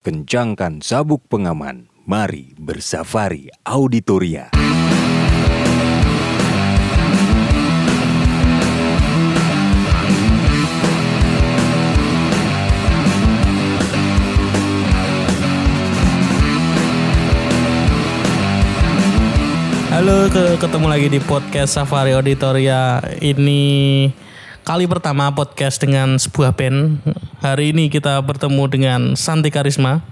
Kencangkan sabuk pengaman. Mari bersafari auditoria. Halo, ke- ketemu lagi di podcast Safari Auditoria. Ini kali pertama podcast dengan sebuah band. Hari ini kita bertemu dengan Santi Karisma.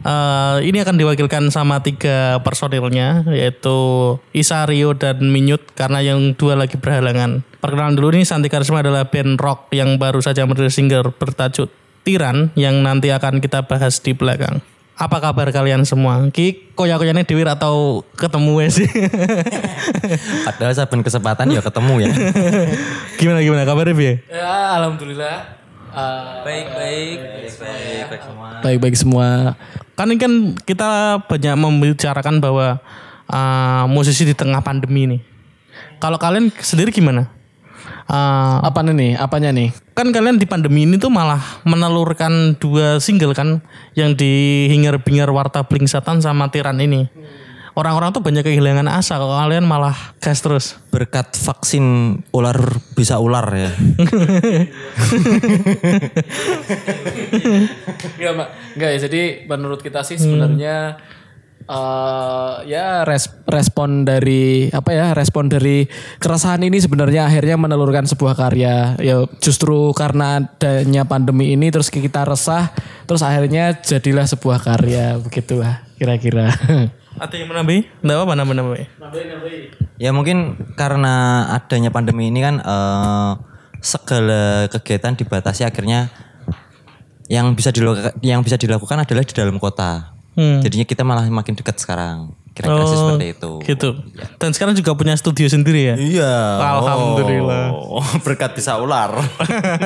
Eh, ini akan diwakilkan sama tiga personilnya, yaitu Isa, Rio, dan Minyut, karena yang dua lagi berhalangan. Perkenalan dulu nih, Santi Karisma adalah band rock yang baru saja merilis single bertajuk Tiran, yang nanti akan kita bahas di belakang. Apa kabar kalian semua? Ki koya-koyane dewi atau ketemu ya sih? Padahal saben kesempatan ya ketemu ya. gimana gimana kabarnya Bi? Ya, alhamdulillah. baik, baik, baik, baik, baik semua. Baik-baik semua. Kan ini kan kita banyak membicarakan bahwa uh, musisi di tengah pandemi nih. Kalau kalian sendiri gimana? Uh, Apa nih? Apanya nih? kan kalian di pandemi ini tuh malah menelurkan dua single kan yang di Hingar Bingar Warta Bling Setan sama Tiran ini. Orang-orang tuh banyak kehilangan asa kalau kalian malah gas terus. Berkat vaksin ular bisa ular ya. Enggak, Mbak. Enggak ya. Jadi menurut kita sih sebenarnya eh, ya res- respon dari apa ya? Respon dari keresahan ini sebenarnya akhirnya menelurkan sebuah karya. Ya justru karena adanya pandemi ini terus kita resah, terus akhirnya jadilah sebuah karya begitulah kira-kira. Ada yang menambahi? Enggak apa-apa nambah-nambah. Ya mungkin karena adanya pandemi ini kan eh, segala kegiatan dibatasi akhirnya yang bisa dilakukan yang bisa dilakukan adalah di dalam kota. Hmm. Jadinya kita malah makin dekat sekarang. Kira-kira sih seperti itu. Gitu. Dan sekarang juga punya studio sendiri ya? Iya. Alhamdulillah. Oh, berkat bisa ular.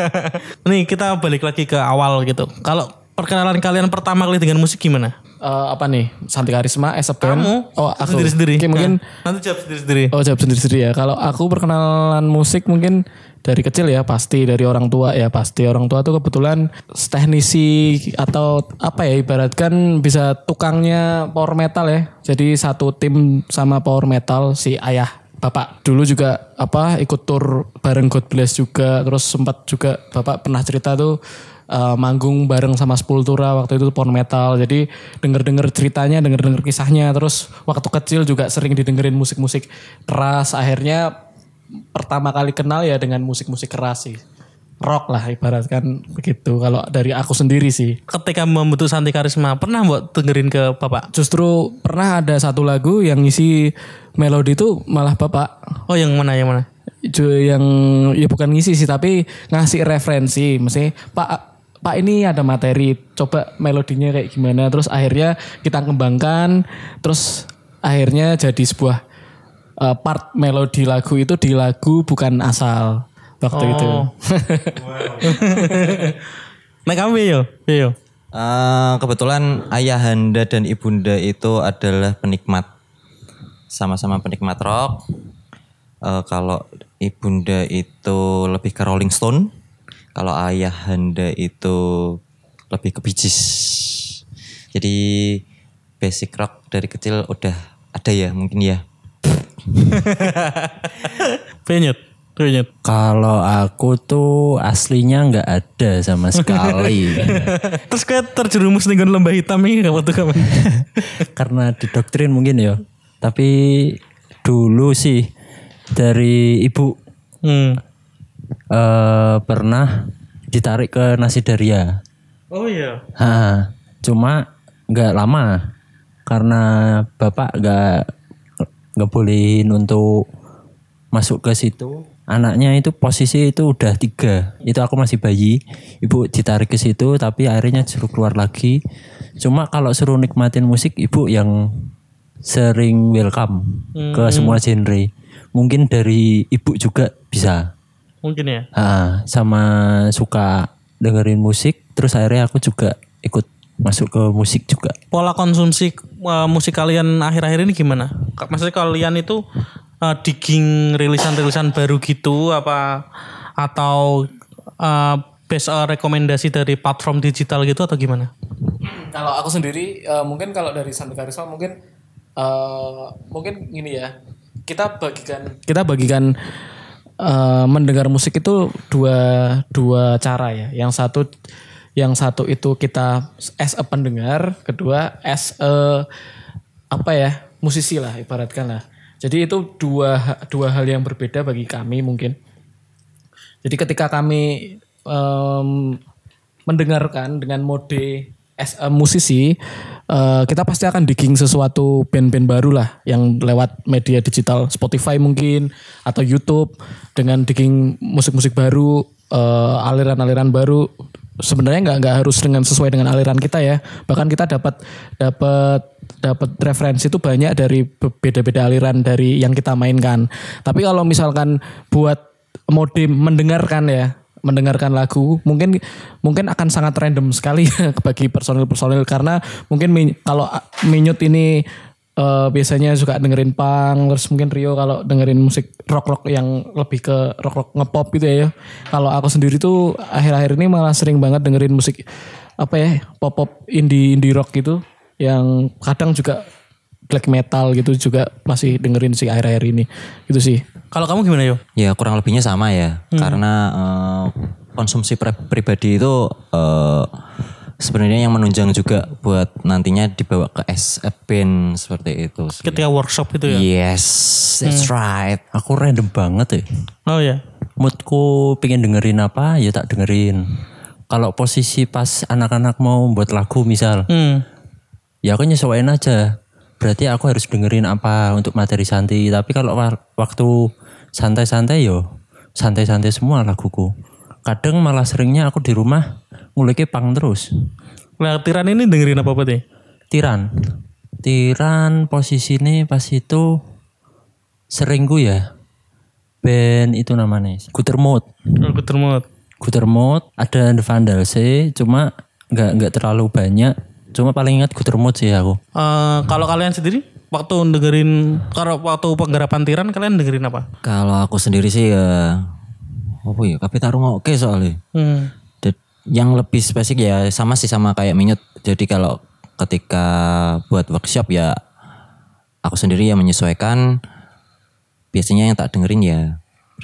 Nih kita balik lagi ke awal gitu. Kalau perkenalan kalian pertama kali dengan musik gimana? Eh, apa nih? Santi Karisma as a band? Kamu Oh, aku. sendiri-sendiri. Oke, mungkin Nah, nanti jawab sendiri-sendiri. Oh jawab sendiri-sendiri ya. Kalau aku perkenalan musik mungkin dari kecil ya pasti dari orang tua ya pasti orang tua tuh kebetulan teknisi atau apa ya ibaratkan bisa tukangnya power metal ya. Jadi satu tim sama power metal si ayah bapak dulu juga apa ikut tour bareng God Bless juga terus sempat juga bapak pernah cerita tuh eh, manggung bareng sama Sepultura waktu itu power metal. Jadi denger-denger ceritanya denger-denger kisahnya. Terus waktu kecil juga sering didengerin musik-musik keras. Akhirnya pertama kali kenal ya dengan musik-musik keras sih. Rock lah ibaratkan begitu. Kalau dari aku sendiri sih. Ketika membentuk Santi Karisma, pernah buat dengerin ke bapak? justru pernah ada satu lagu yang ngisi melodi itu malah bapak. Oh yang mana yang mana? Yang ya bukan ngisi sih tapi ngasih referensi. Mesti Pak Pak ini ada materi. Coba melodinya kayak gimana. Terus akhirnya kita kembangkan. Terus akhirnya jadi sebuah uh, part melodi lagu itu di lagu bukan asal. Waktu itu. Nah kamu yo, yo. Eh, kebetulan ayahanda dan ibunda itu adalah penikmat sama-sama penikmat rock. Eh, kalau ibunda itu lebih ke Rolling Stone, kalau ayahanda itu lebih ke Gees. Jadi basic rock dari kecil udah ada ya mungkin ya. Penyut, penyut. Kalau aku tuh aslinya nggak ada sama sekali. Terus kayak terjerumus dengan lembah hitam ini waktu kamu. Karena didoktrin mungkin ya. Tapi dulu sih dari ibu hmm. Eh, pernah ditarik ke Nasidaria. Oh iya. Ha, cuma nggak lama karena bapak nggak nggak bolehin untuk masuk ke situ. Anaknya itu posisi itu udah tiga, itu aku masih bayi. Ibu ditarik ke situ, tapi akhirnya suruh keluar lagi. Cuma kalau suruh nikmatin musik, ibu yang sering welcome ke semua genre. Mungkin dari ibu juga bisa. Mungkin ya. Ah, sama suka dengerin musik terus akhirnya aku juga ikut masuk ke musik juga Pola konsumsi uh, musik kalian akhir-akhir ini gimana? Maksudnya kalian itu uh, digging rilisan-rilisan baru gitu apa atau uh, based uh, rekomendasi dari platform digital gitu atau gimana? Kalau aku sendiri eh, mungkin kalau dari Santi Karisma mungkin eh, mungkin gini ya. Kita bagikan kita bagikan eh, mendengar musik itu dua dua cara ya. Yang satu yang satu itu kita as a pendengar, kedua as a apa ya musisi lah ibaratkan lah. Jadi itu dua dua hal yang berbeda bagi kami mungkin. Jadi ketika kami em, mendengarkan dengan mode as a musisi, eh, kita pasti akan digging sesuatu band-band baru lah yang lewat media digital Spotify mungkin atau YouTube dengan digging musik-musik baru, eh, aliran-aliran baru. Sebenarnya nggak nggak harus dengan sesuai dengan aliran kita ya. Bahkan kita dapat dapat dapat referensi itu banyak dari beda-beda aliran dari yang kita mainkan. Tapi kalau misalkan buat mode mendengarkan ya mendengarkan lagu mungkin mungkin akan sangat random sekali bagi personil-personil. Karena mungkin min- kalau ah, Minyut ini eh, biasanya suka dengerin punk terus mungkin Rio kalau dengerin musik rock rock yang lebih ke rock rock ngepop gitu ya kalau aku sendiri tuh akhir-akhir ini malah sering banget dengerin musik apa ya pop pop indie indie rock gitu. Yang kadang juga black metal gitu juga masih dengerin sih akhir-akhir ini. Gitu sih Kalau kamu gimana yo? Ya kurang lebihnya sama ya. Karena eh, konsumsi pri- pribadi itu eh, sebenarnya yang menunjang juga buat nantinya dibawa ke as a band seperti itu. sih. Ketika workshop itu ya? Yes, that's right. Aku random banget ya. Oh ya. Moodku pengen dengerin apa ya tak dengerin. Kalau posisi pas anak-anak mau buat lagu misal, Hmm. ya aku nyesuaiin aja. Berarti aku harus dengerin apa untuk materi Santi. Tapi kalau wa- waktu santai-santai yo, santai-santai semua laguku. Kadang malah seringnya aku di rumah nguliknya pang terus. Nah, Tiran ini dengerin apa apa deh? Tiran. Tiran posisi ini pas itu seringku ya. Band itu namanya. Gutermode. Aku termut. Gutermode ada The Vandals sih, cuma nggak nggak terlalu banyak. Cuma paling ingat Gutermode sih aku. Eh, kalau kalian sendiri waktu dengerin kalau waktu penggarapan Tiran kalian dengerin apa? Kalau aku sendiri sih ya apa ya kabeh tak oke soalnya. Hmm. Yang lebih spesifik ya sama sih sama kayak Minyut. Jadi kalau ketika buat workshop ya aku sendiri yang menyesuaikan biasanya yang tak dengerin ya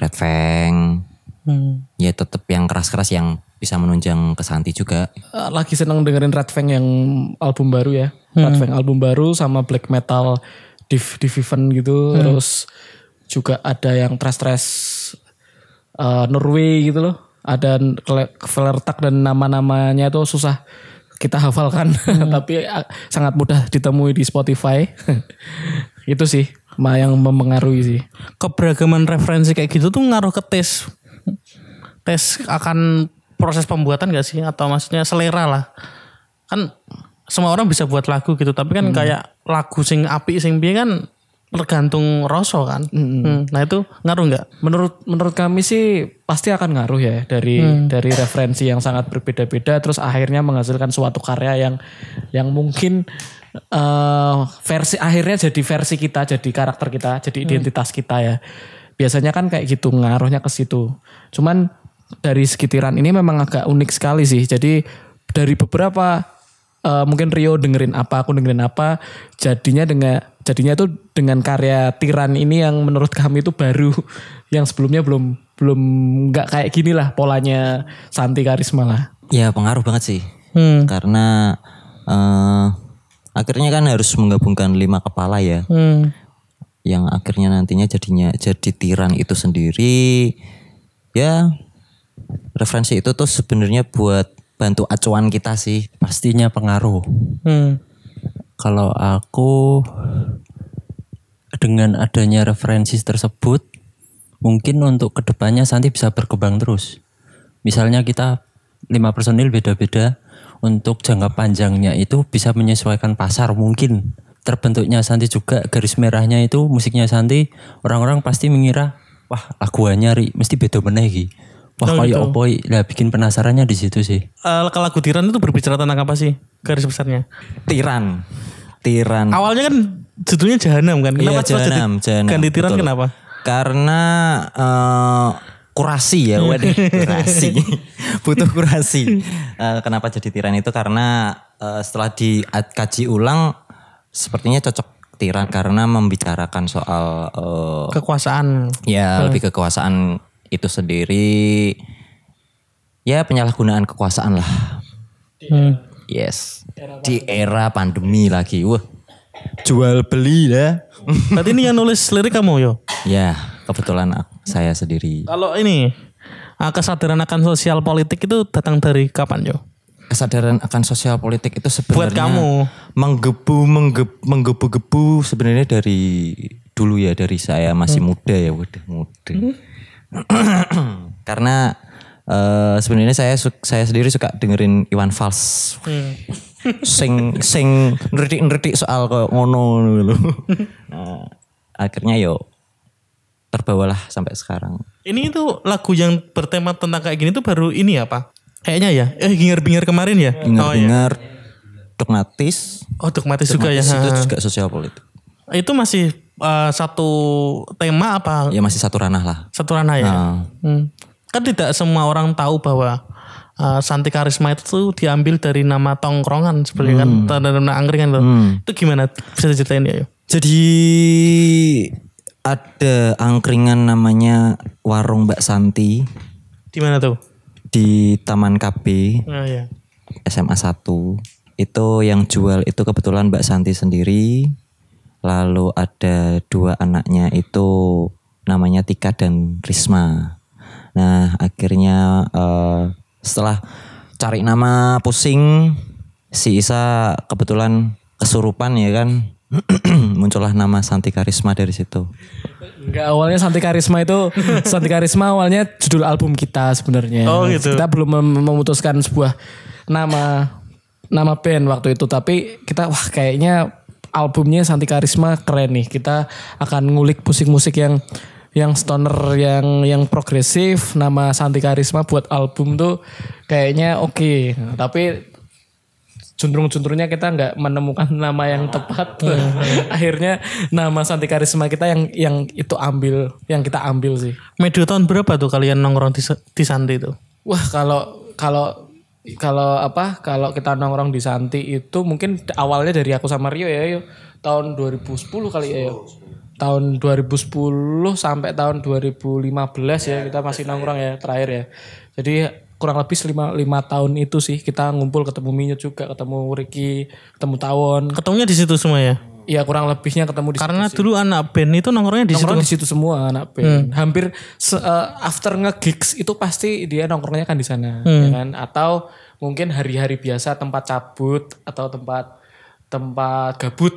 Red Fang. Hmm. Ya tetap yang keras-keras yang bisa menunjang ke Santi juga. Eh, lagi seneng dengerin Red Fang yang album baru ya. Red Fang album baru sama black metal Div Division gitu. Terus juga ada yang trash-trash eh, Norway gitu loh. Ada Flertak dan nama-namanya itu susah kita hafalkan. Tapi eh, sangat mudah ditemui di Spotify. itu sih ma- yang mempengaruhi sih. Keberagaman referensi kayak gitu tuh ngaruh ke tes tes akan proses pembuatan gak sih? Atau maksudnya selera lah. Kan semua orang bisa buat lagu gitu tapi kan kayak lagu sing api sing piye kan tergantung rasa kan. Hmm, nah itu ngaruh nggak? Menurut menurut kami sih pasti akan ngaruh ya dari dari referensi yang sangat berbeda-beda terus akhirnya menghasilkan suatu karya yang yang mungkin eh, versi akhirnya jadi versi kita, jadi karakter kita, jadi identitas kita ya. Biasanya kan kayak gitu ngaruhnya ke situ. Cuman dari sekitiran ini memang agak unik sekali sih. Jadi dari beberapa eh, mungkin Rio dengerin apa, aku dengerin apa, jadinya dengan jadinya tuh dengan karya Tiran ini yang menurut kami itu baru, yang sebelumnya belum belum nggak kayak gini lah polanya Santi Karisma lah. Ya pengaruh banget sih. hmm. Karena eh akhirnya kan harus menggabungkan lima kepala ya. Hmm. Yang akhirnya nantinya jadinya jadi tiran itu sendiri. Ya referensi itu tuh sebenarnya buat bantu acuan kita sih. Pastinya pengaruh. Hmm. Kalau aku dengan adanya referensi tersebut, mungkin untuk ke depannya Santi bisa berkembang terus. Misalnya kita lima personil beda-beda, untuk jangka panjangnya itu bisa menyesuaikan pasar mungkin. Terbentuknya Santi juga garis merahnya itu musiknya Santi, orang-orang pasti mengira, wah lagu anyar mesti beda meneh iki. Wah Oh, kayak gitu. opo i?" Lah bikin penasarannya di situ sih. Eh, kalau lagu Tiran itu berbicara tentang apa sih garis besarnya Tiran. Tiran. awalnya kan judulnya Jahanam kan kenapa Iya, setelah jadi Jahanam, Jahanam, ganti Tiran betul. kenapa Karena eh, kurasi ya, waduh, kurasi. Butuh kurasi. Eh, kenapa jadi tiran itu karena eh, setelah dikaji ulang sepertinya cocok tiran karena membicarakan soal eh, Kekuasaan. ya lebih kekuasaan itu sendiri ya penyalahgunaan kekuasaan lah. Hmm. Yes. Di era pandemi lagi. Wah. Jual beli lah. Berarti ini yang nulis lirik kamu yo. ya, kebetulan saya sendiri. Kalau ini ah, kesadaran akan sosial politik itu datang dari kapan yo? Kesadaran akan sosial politik itu sebenarnya Buat kamu. menggebu mengge- menggebu-gebu sebenarnya dari dulu ya dari saya masih muda ya, udah muda. Karena eh, sebenarnya saya saya sendiri suka dengerin Iwan Fals. sing sing ngerti-ngerti soal kok ngono lho. Nah, akhirnya yo terbawalah sampai sekarang. Ini tuh lagu yang bertema tentang kayak gini tuh baru ini ya pak? Kayaknya ya. Eh bingar-bingar kemarin ya? Oh iya. Dogmatis, Oh dogmatis juga ya. itu juga sosial politik. Itu masih eh, satu tema apa? Ya masih satu ranah lah. Satu ranah ya? Ah. Hmm. Kan tidak semua orang tahu bahwa eh, Santi Karisma itu tuh diambil dari nama tongkrongan sebenarnya Hmm. kan, dari nama angkringan loh. Itu gimana? Bisa diceritain ya? Jadi ada angkringan namanya Warung Mbak Santi Di mana tuh? di Taman KB Oh iya. SMA 1. Itu yang jual itu kebetulan Mbak Santi sendiri. Lalu ada dua anaknya itu namanya Tika dan Risma. Nah, akhirnya eh, setelah cari nama pusing si Isa kebetulan kesurupan ya kan. Muncullah nama Santi Karisma dari situ. Enggak awalnya Santi Karisma itu Santi Karisma awalnya judul album kita sebenarnya. Oh, gitu. Kita belum mem- memutuskan sebuah nama nama band waktu itu tapi kita wah kayaknya albumnya Santi Karisma keren nih. Kita akan ngulik musik-musik yang yang stoner yang yang progresif nama Santi Karisma buat album tuh kayaknya oke. Nah, tapi jundrung-jundrungnya kita nggak menemukan nama yang tepat. Akhirnya nama Santi Karisma kita yang yang itu ambil, yang kita ambil sih. Medio tahun berapa tuh kalian nongkrong di, di Santi itu? Wah kalau kalau kalau apa kalau kita nongkrong di Santi itu mungkin awalnya dari aku sama Rio ya yo. tahun 2010 kali ya yo. tahun 2010 sampai tahun 2015 ya kita masih nongkrong ya terakhir ya jadi kurang lebih lima, lima tahun itu sih kita ngumpul ketemu Minyut juga ketemu Ricky ketemu Tawon Ketemunya di situ semua ya? Iya kurang lebihnya ketemu di Karena dulu anak band itu nongkrongnya di situ. nongkrong di situ semua anak band. Hampir se- eh, after nge-gigs itu pasti dia nongkrongnya kan di sana, ya kan? Atau mungkin hari-hari biasa tempat cabut atau tempat tempat gabut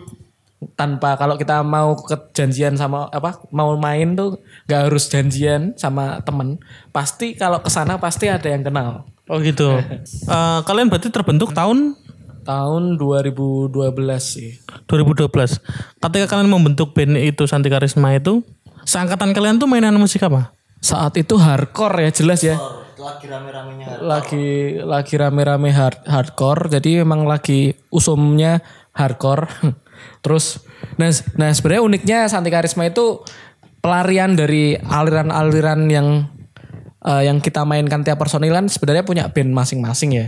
tanpa kalau kita mau kejanjian sama apa mau main tuh nggak harus janjian sama temen pasti kalau ke sana pasti ada yang kenal Oh gitu. Eh, kalian berarti terbentuk tahun tahun 2012 sih. 2012. Ketika kalian membentuk band itu Santi Karisma itu, seangkatan kalian tuh mainan musik apa? saat itu hardcore ya jelas ya. Lagi lagi rame-rame hard, hardcore. Jadi memang lagi usumnya hardcore. Terus nah nah sebenarnya uniknya Santi Karisma itu pelarian dari aliran-aliran yang eh, yang kita mainkan tiap personilan sebenarnya punya band masing-masing ya.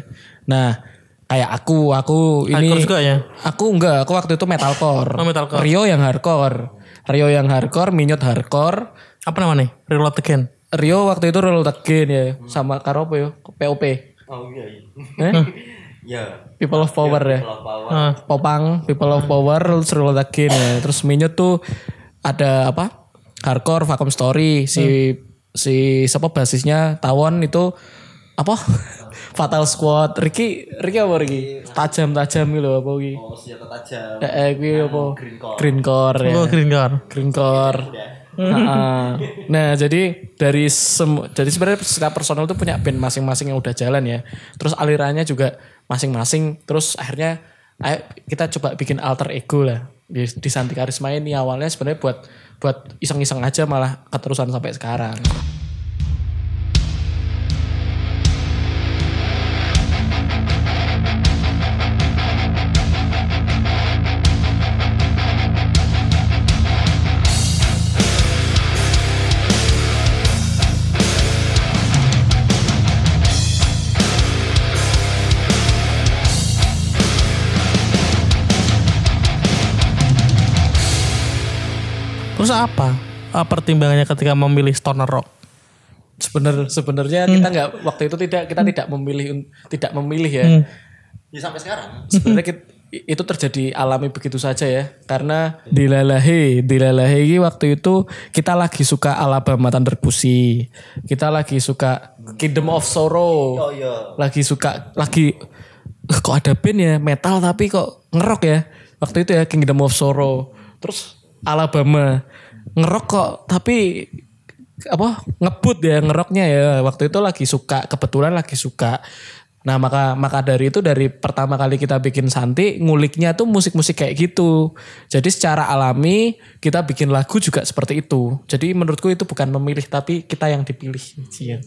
Nah kayak aku aku ini Hardcore juga ya? aku enggak aku waktu itu metalcore Oh, metalcore. Rio yang hardcore Rio yang hardcore Minyot hardcore Apa namanya? Reload Again. Rio waktu itu roll again ya sama karo apa ya POP Oh iya. iya. eh? Ya. People of Power ya Ah, Popang People of Power terus roll again ya terus Minyo tuh ada apa hardcore vacuum story si si siapa basisnya Tawon itu apa Fatal Squad Ricky Ricky apa Ricky tajam tajam gitu apa Ricky Oh senjata tajam. eh eh kuwi apa Green Core ya oh, Green Car. Green Core. Nah, nah, jadi dari semu jadi sebenarnya setiap personal itu punya band masing-masing yang udah jalan ya. Terus alirannya juga masing-masing. Terus akhirnya ayo kita coba bikin alter ego lah di, di Santi Karisma ini awalnya sebenarnya buat buat iseng-iseng aja malah keterusan sampai sekarang. Terus apa eh, pertimbangannya ketika memilih stoner rock? Sebenar sebenarnya kita nggak waktu itu tidak kita tidak memilih tidak memilih ya. Ya sampai sekarang. Sebenarnya kit- itu terjadi alami begitu saja ya. Karena di Lalahe, di Lalahe ini waktu itu kita lagi suka Alabama Thunder Pussy. Kita lagi suka Kingdom of Sorrow. Lagi suka lagi "Eh, kok ada band ya metal tapi kok ngerok ya. Waktu itu ya Kingdom of Sorrow. Terus Alabama ngerok kok tapi apa ngebut ya ngeroknya ya waktu itu lagi suka kebetulan lagi suka nah maka maka dari itu dari pertama kali kita bikin Santi nguliknya tuh musik-musik kayak gitu jadi secara alami kita bikin lagu juga seperti itu jadi menurutku itu bukan memilih tapi kita yang dipilih Iya.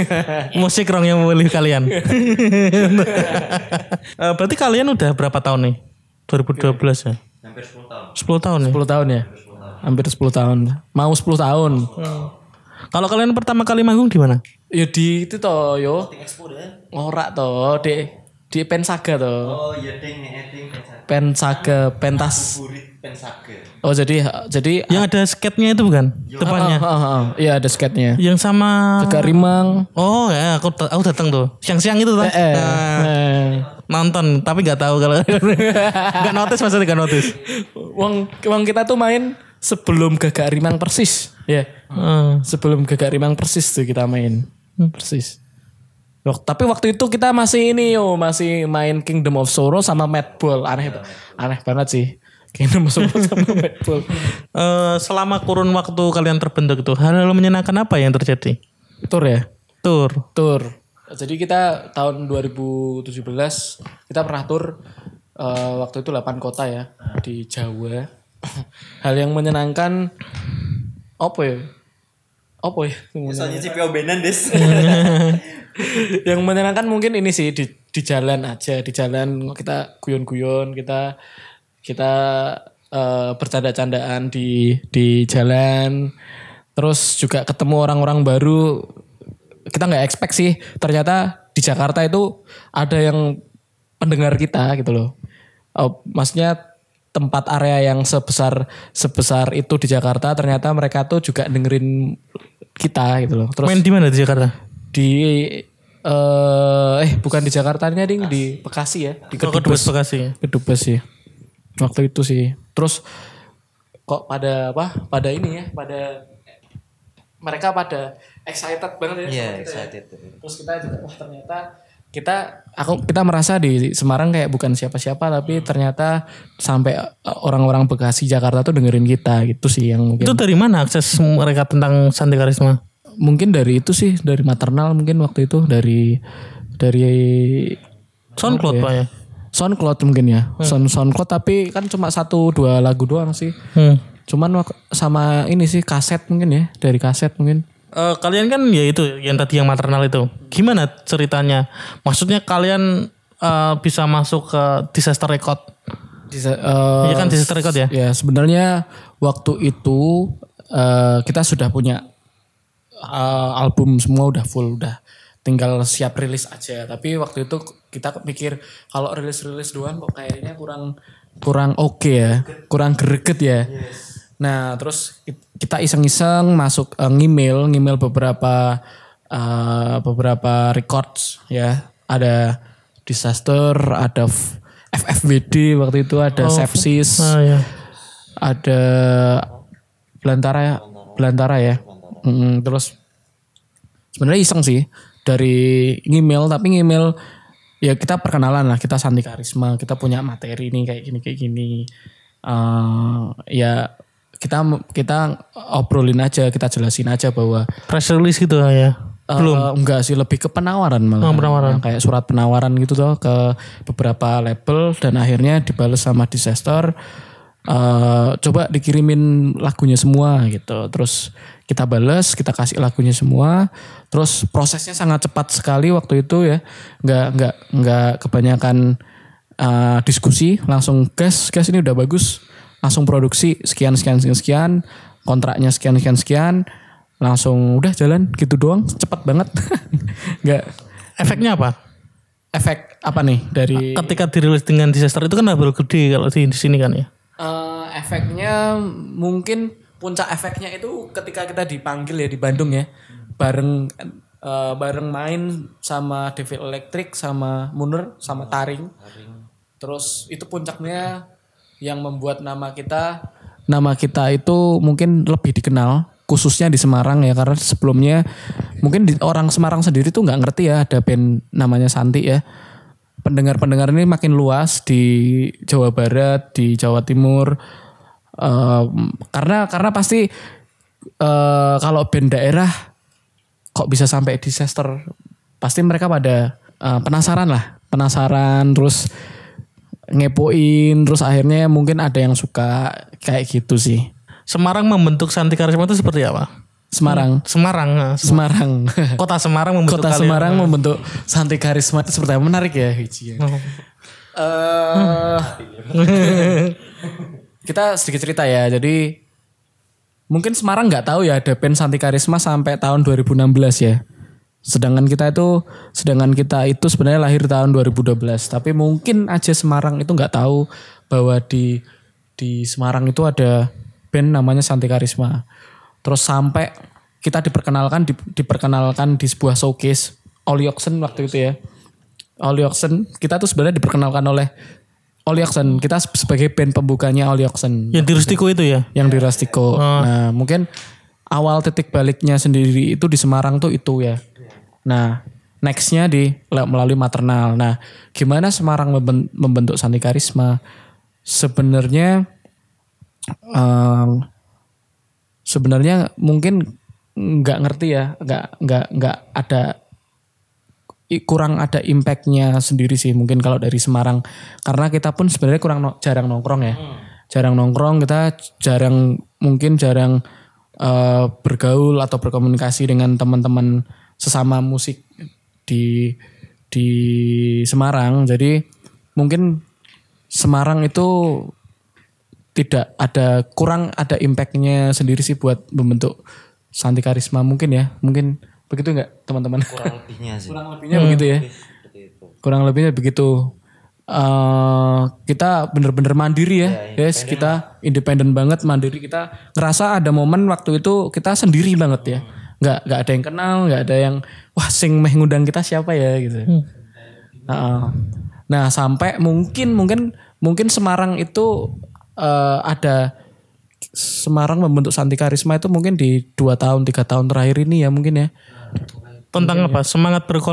Musik rock yang memilih kalian. Eh, berarti kalian udah berapa tahun nih? 2012 ya? Hampir 10 tahun. 10 tahun ya? 10 tahun ya hampir 10 tahun mau 10 tahun Kalau kalian pertama kali manggung di mana? ya di itu toh yo ngorak toh di di Pensaga toh Oh iya ding nih ding pensaga. Pensaga pentas pensaga. Oh jadi jadi Yang ada skate-nya itu bukan? Depannya. Ah, ah, ah. Iya ada skate-nya. Yang sama Agak rimang. Oh ya, aku aku datang tuh. Siang-siang itu tuh. Eh, eh. Nah, eh. Nonton tapi nggak tahu kalau nggak notice maksudnya nggak notice. Wong wong kita tuh main sebelum gagak rimang persis. Ya. Hmm. Sebelum gagak rimang persis tuh kita main. Persis. Wak- tapi waktu itu kita masih ini yo, masih main Kingdom of Sorrow sama Madball. Aneh aneh banget sih. Kingdom of Sorrow sama Madball. Eh, selama kurun waktu kalian terbentuk itu hal-hal menyenangkan apa yang terjadi? Tur ya? Tur. Tur. Jadi kita tahun 2017 kita pernah tur eh, waktu itu 8 kota ya di Jawa. Hal yang menyenangkan apa ya? Apa ya? Soalnya CPO Benan des. yang menyenangkan mungkin ini sih di di jalan aja, di jalan kita guyon-guyon, kita kita eh, bercanda-candaan di di jalan. Terus juga ketemu orang-orang baru. Kita nggak expect sih, ternyata di Jakarta itu ada yang pendengar kita gitu loh. Oh, maksudnya tempat area yang sebesar sebesar itu di Jakarta ternyata mereka tuh juga dengerin kita gitu loh. Terus Main di mana di Jakarta? di eh eh bukan di Jakarta nya ding di Bekasi ya di Oh, Kedubes Kedubes Bekasi. Kedubes sih waktu itu sih terus kok pada apa pada ini ya pada mereka pada excited banget ya Iya, kita ya. excited. terus kita juga wah ternyata kita aku kita merasa di Semarang kayak bukan siapa-siapa tapi ternyata sampai eh, orang-orang Bekasi Jakarta tuh dengerin kita gitu sih yang mungkin Itu dari mana akses mereka tentang Santi Karisma? mungkin dari itu sih dari maternal mungkin waktu itu dari dari SoundCloud pak ya? SoundCloud mungkin ya Sound SoundCloud tapi kan cuma satu dua lagu doang sih Hmm. cuman sama ini sih kaset mungkin ya dari kaset mungkin Eh, kalian kan ya itu yang tadi yang maternal itu. Gimana ceritanya? Maksudnya kalian eh, bisa masuk ke disaster record? Disa- eh, Iya kan disaster record ya? ya sebenarnya waktu itu eh, kita sudah punya eh, album semua udah full udah tinggal siap rilis aja tapi waktu itu kita mikir kalau rilis rilis doang kok kayaknya kurang kurang oke ya kurang greget ya nah terus kita iseng-iseng masuk eh, ngemail ngemail beberapa eh, beberapa records ya. Ada disaster ada F- FFWD waktu itu ada sepsis Ah ya. ada belantara ya belantara ya. Mm, terus sebenarnya iseng sih dari email tapi email ya kita perkenalan lah kita Santi Karisma kita punya materi nih kayak gini kayak gini. Eh, ya kita kita obrolin aja kita jelasin aja bahwa Press release gitu ya? Belum. enggak sih lebih ke penawaran malah. penawaran. Yang Kayak surat penawaran gitu tuh ke beberapa label dan akhirnya dibales sama disaster. eh coba dikirimin lagunya semua gitu. Terus kita bales, kita kasih lagunya semua. Terus prosesnya sangat cepat sekali waktu itu ya. Enggak enggak enggak kebanyakan eh, diskusi, langsung gas, gas ini udah bagus. Langsung produksi sekian sekian sekian sekian, kontraknya sekian sekian sekian langsung udah jalan gitu doang cepet banget nggak Efeknya apa? efek apa nih dari Ketika dirilis dengan disaster itu kan baru gede kalau di, di sini kan ya? Eh, efeknya mungkin puncak efeknya itu ketika kita dipanggil ya di Bandung ya bareng eh, bareng main sama Devil Electric sama Munir sama Taring. Terus itu puncaknya yang membuat nama kita nama kita itu mungkin lebih dikenal khususnya di Semarang ya karena sebelumnya mungkin di, orang Semarang sendiri tuh nggak ngerti ya ada band namanya Santi ya pendengar-pendengar ini makin luas di Jawa Barat, di Jawa Timur. Em, karena karena pasti eh, kalau band daerah kok bisa sampai disaster, pasti mereka pada eh, penasaran lah, penasaran terus ngepoin, terus akhirnya mungkin ada yang suka kayak gitu sih. Semarang membentuk Santi Karisma itu seperti apa? Semarang, Semarang. Sem- Semarang. Kota Semarang membentuk Kota kalian. Semarang membentuk Santi Karisma itu seperti apa? Menarik ya, Hiji. ya. Eh, kita sedikit cerita ya. Jadi mungkin Semarang nggak tahu ya ada band Santi Karisma sampai tahun 2016 ya. Sedangkan kita itu, sedangkan kita itu sebenarnya lahir tahun 2012. Tapi mungkin aja Semarang itu nggak tahu bahwa di di Semarang itu ada band namanya Santi Karisma. Terus sampai kita diperkenalkan di- diperkenalkan di sebuah showcase Oli Oxen waktu itu ya. Oli Oxen kita tuh sebenarnya diperkenalkan oleh Oli Oxen. Kita sebagai band pembukanya Oli Oxen Yang di Rustiko itu ya? yang di Rastiko. Nah, mungkin awal titik baliknya sendiri itu di Semarang tuh itu ya. Nah, nextnya di melalui maternal. Nah, gimana Semarang memben- membentuk Santi Karisma? Sebenarnya em, sebenarnya mungkin nggak ngerti ya, nggak nggak nggak ada kurang ada impactnya sendiri sih mungkin kalau dari Semarang karena kita pun sebenarnya kurang no- jarang nongkrong ya jarang nongkrong kita jarang mungkin jarang eh, bergaul atau berkomunikasi dengan teman-teman sesama musik di di Semarang. Jadi mungkin Semarang itu tidak ada kurang ada impactnya sendiri sih buat membentuk Santi Karisma mungkin ya. Mungkin begitu nggak teman-teman? Kurang lebihnya sih. Kurang lebihnya begitu ya? Kurang lebihnya begitu. Eh kita bener-bener mandiri ya. Guys kita independen banget mandiri. Kita ngerasa ada momen waktu itu kita sendiri banget ya nggak nggak ada yang kenal nggak ada yang wah sing meh ngundang kita siapa ya gitu Heeh. nah sampai mungkin mungkin mungkin Semarang itu eh, ada Semarang membentuk Santi Karisma itu mungkin di dua tahun tiga tahun terakhir ini ya mungkin ya Tentang apa? Semangat tentang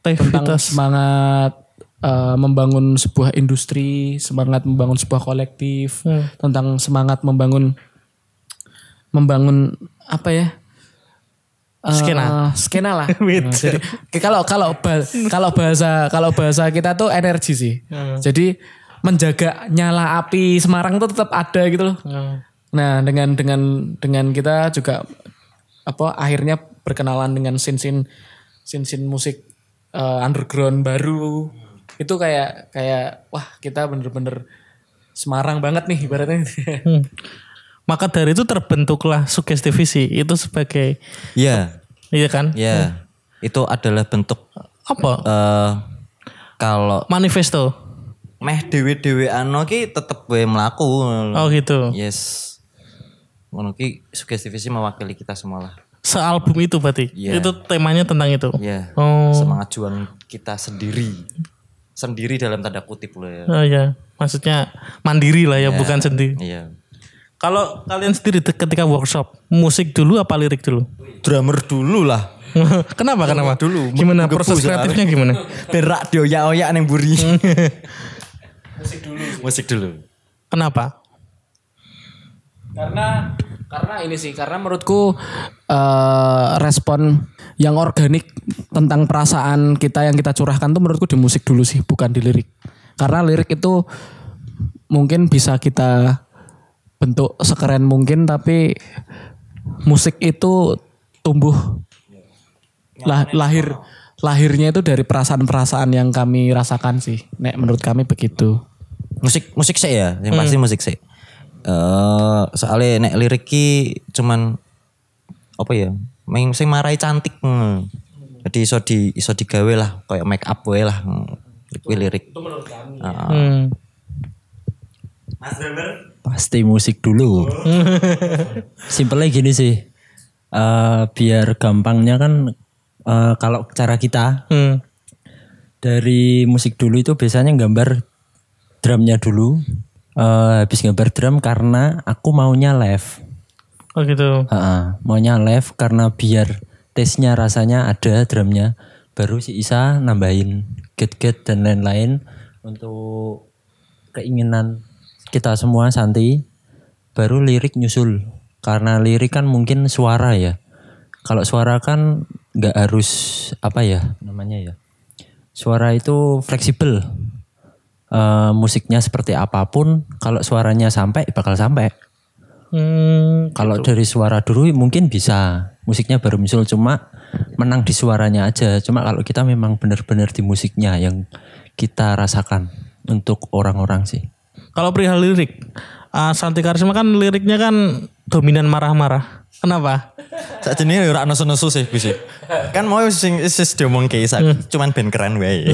berkualifikasi. semangat eh, membangun sebuah industri, semangat membangun sebuah kolektif, tentang semangat membangun membangun apa ya? Eh, Skena. skena lah. Jadi kalau kalau ba- kalau bahasa kalau bahasa kita tuh energi sih. Jadi menjaga nyala api Semarang tuh tetap ada gitu loh. Nah, dengan dengan dengan kita juga apa akhirnya berkenalan dengan sin-sin sin-sin musik eh, underground baru. Itu kayak kayak wah, kita bener-bener Semarang banget nih ibaratnya. Hmm. Maka dari itu terbentuklah sugestivisi itu sebagai Iya, iya kan? ya. Itu adalah bentuk Apa? eh kalau Manifesto. meh dewe-dewe ano ki tetep gue melaku. Oh gitu. Yes. Ngono ki sugestivisi mewakili kita semua lah. Sealbum itu berarti. Iya. Itu temanya tentang itu. Iya. Oh. Semangat juang kita sendiri. Sendiri dalam tanda kutip loh ya. Oh ya, maksudnya mandiri lah ya, bukan sendiri. Iya. Kalau kalian sendiri ketika workshop, musik dulu apa lirik dulu? Drummer dulu lah. kenapa? Kenapa? dulu, Gimana proses kreatifnya gimana? Berak dioyak-oyak neng buri. Musik dulu. Musik dulu. Kenapa? karena karena ini sih karena menurutku eh, respon yang organik tentang perasaan kita yang kita curahkan tuh menurutku di musik dulu sih bukan di lirik karena lirik itu mungkin bisa kita bentuk sekeren mungkin tapi musik itu tumbuh lah, lahir lahirnya itu dari perasaan-perasaan yang kami rasakan sih nek menurut kami begitu Musik musik sih ya, yang pasti musik sih. Eh soalnya nek lirik ki cuman apa ya? Main sing marai cantik. hmm. Jadi iso di iso digawe lah kayak make up wae lah. hmm. Kuwi lirik. Hmm. Pasti musik dulu. Simpelnya gini sih. Eh, biar gampangnya kan eh, kalau cara kita Hmm. dari musik dulu itu biasanya gambar drumnya dulu. Eh, habis gambar drum karena aku maunya live. Oh gitu. Ha-ha, maunya live karena biar taste-nya rasanya ada drumnya. Baru si Isa nambahin get-get dan lain-lain untuk keinginan kita semua Santi. Baru lirik nyusul. Karena lirik kan mungkin suara ya. Kalau suara kan nggak harus apa ya namanya ya. Suara itu fleksibel. Eh, musiknya seperti apa pun, kalau suaranya sampai bakal sampai. Hmm. Kalau dari suara dulu mungkin bisa. Musiknya baru muncul cuma menang di suaranya aja. Cuma kalau kita memang benar-benar di musiknya yang kita rasakan untuk orang-orang sih. Kalau perihal lirik, ah, Santi Karisma kan liriknya kan dominan marah-marah. Kenapa? Saat ini ora nesu-nesu sih bisa. Kan mau sing sis diomong ke Isa, cuman ben keren wae.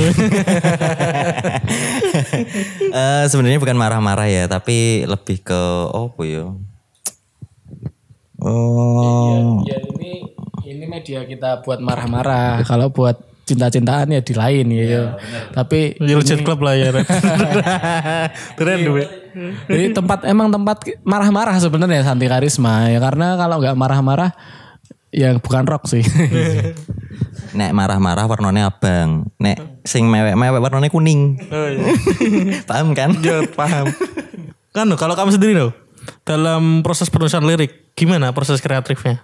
Eh sebenarnya bukan marah-marah ya, tapi lebih ke oh ya. Oh, Ya ini ini media kita buat marah-marah. Kalau buat cinta-cintaan ya di lain ya. Tapi Jet Club lah ya. Keren duit. Jadi tempat emang tempat marah-marah sebenarnya Santi Karisma ya karena kalau nggak marah-marah yang bukan rock sih. nek marah-marah warnanya abang, nek sing mewek-mewek warnanya kuning. Oh, iya. Paham kan? Ya paham. Kan kalau kamu sendiri loh, dalam proses penulisan lirik, gimana proses kreatifnya?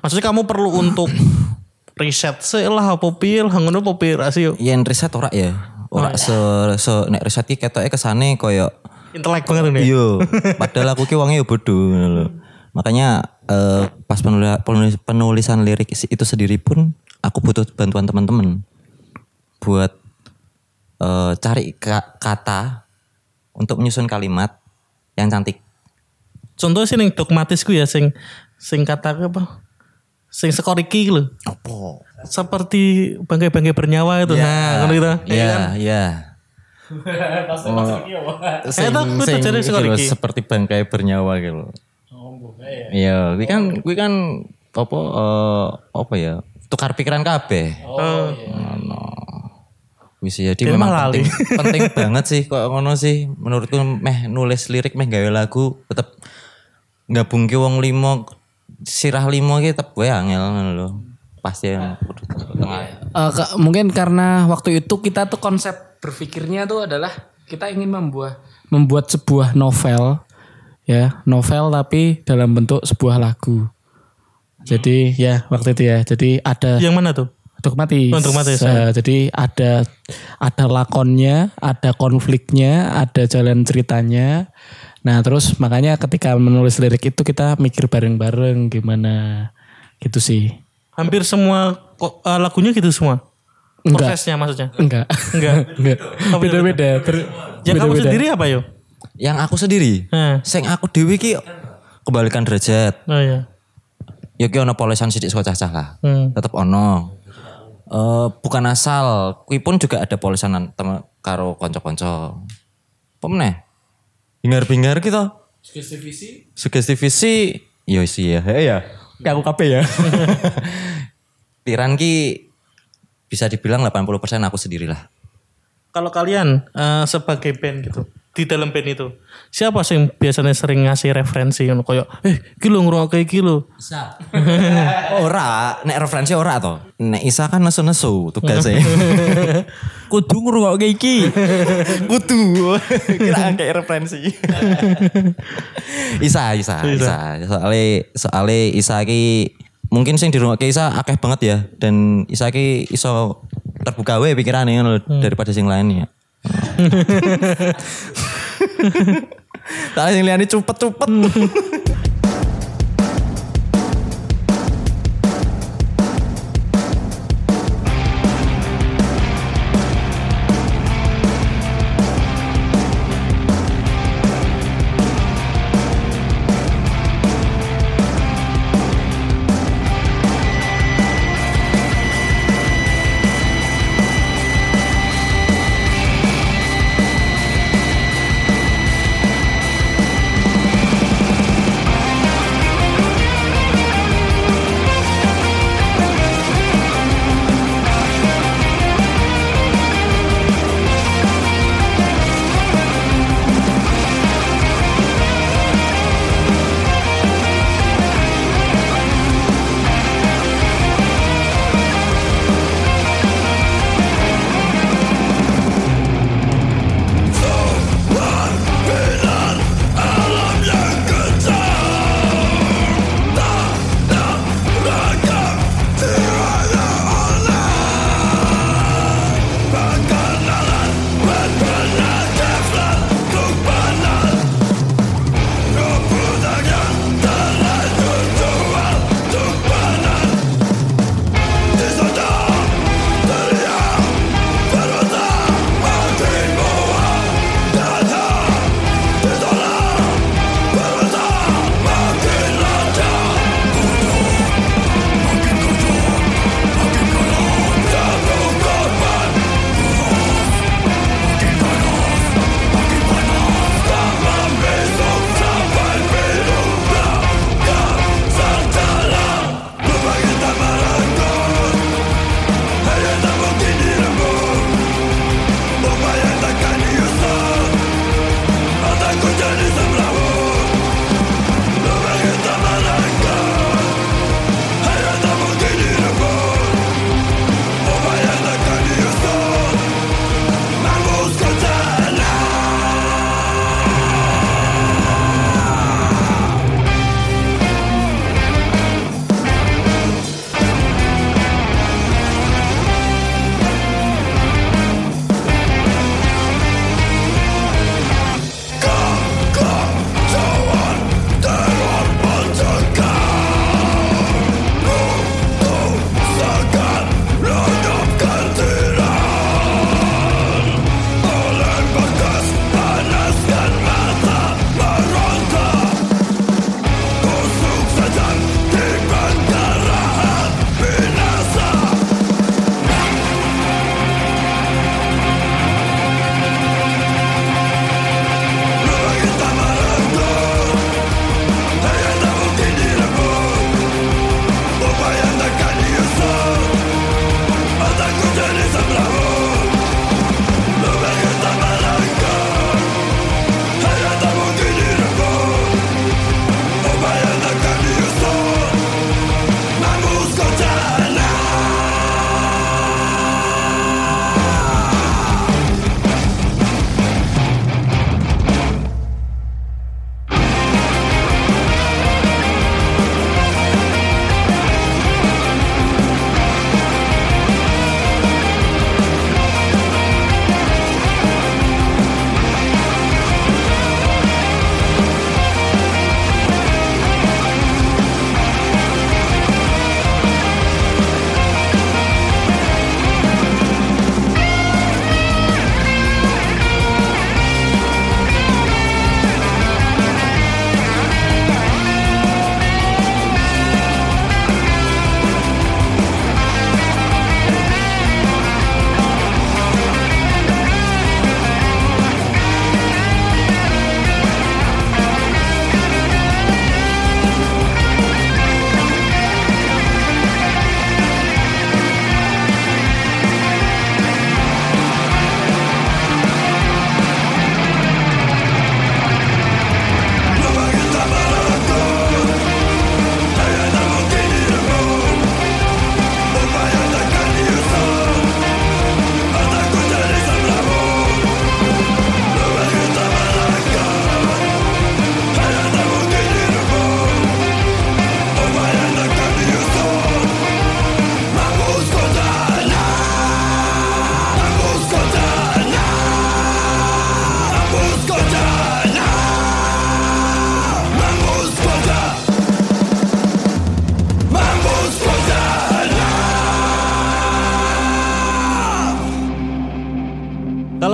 Maksudnya kamu perlu untuk riset sih lah apa pil, ngono apa pil rasio. Yen riset ora ya. Ora se, se nek riset ki ketoke kesane koyo Intelek banget ini. Iya, padahal aku ki ya bodoh ngono lho. Makanya eh, pas penuli- penulis- penulisan lirik itu sendiri pun aku butuh bantuan teman-teman buat eh, cari ka- kata untuk menyusun kalimat yang cantik. Contohnya sih yang dogmatisku ya, sing sing kata apa? Sing sekoriki lho. Apa? Seperti bangkai-bangkai bernyawa itu. Nah, ngono gitu. Iya, iya. Eh, tak, kuwi tujuannya iki sekali lho, iki. seperti bangkai bernyawa gitu. Iya, kuwi kan kuwi kan apa eh, apa ya? Tukar pikiran kabeh. Oh. Ngono. Wis jadi Dia memang penting penting banget sih kok ngono sih menurutku meh nulis lirik meh gawe lagu tetep gabung ke wong limo sirah limo ki tetep gue angel ngono lho. Pasti yang tengah. Eh, ke- mungkin karena waktu itu kita tuh konsep berpikirnya tuh adalah kita ingin membuat membuat sebuah novel ya novel tapi dalam bentuk sebuah lagu. Jadi ya waktu itu ya jadi ada Yang mana tuh? dogmatis. Oh, dogmatis, Eh, jadi ada ada lakonnya, ada konfliknya, ada jalan ceritanya. Nah terus makanya ketika menulis lirik itu kita mikir bareng-bareng gimana gitu sih. Hampir semua kok eh, lagunya gitu semua. Enggak. Prosesnya maksudnya. Enggak. Enggak. Enggak. Beda-beda. Ter- Yang kamu beda-beda. sendiri apa yo? Yang aku sendiri, Nah. sing aku dewi ki kebalikan derajat. Oh iya. Ya ki ono polesan sidik saka cacah lah. Hmm. Tetep ono. Eh bukan asal, kui pun juga ada polesanan temen karo konco-konco. Bingar-bingar kita. Sugestivisi. Yo sih ya. Eh ya. Kayak aku kabeh ya. Piran ki bisa dibilang 80% aku sendirilah. Kalau kalian eh, sebagai band gitu di dalam band itu siapa sih yang biasanya sering ngasih referensi yang kayak eh kilo ngerokok kayak kilo ora, nek referensi ora to. Nek Isa kan nesu-nesu tugasnya. Kudu ngrungok iki. Kudu. Kira kayak referensi. Isa, Isa, Isa. Soale soale Isa ki mungkin sing dirungokke Isa akeh banget ya dan Isa ki iso terbuka wae pikirane ngono lho, daripada sing lain Soale sing liyane cepet-cepet.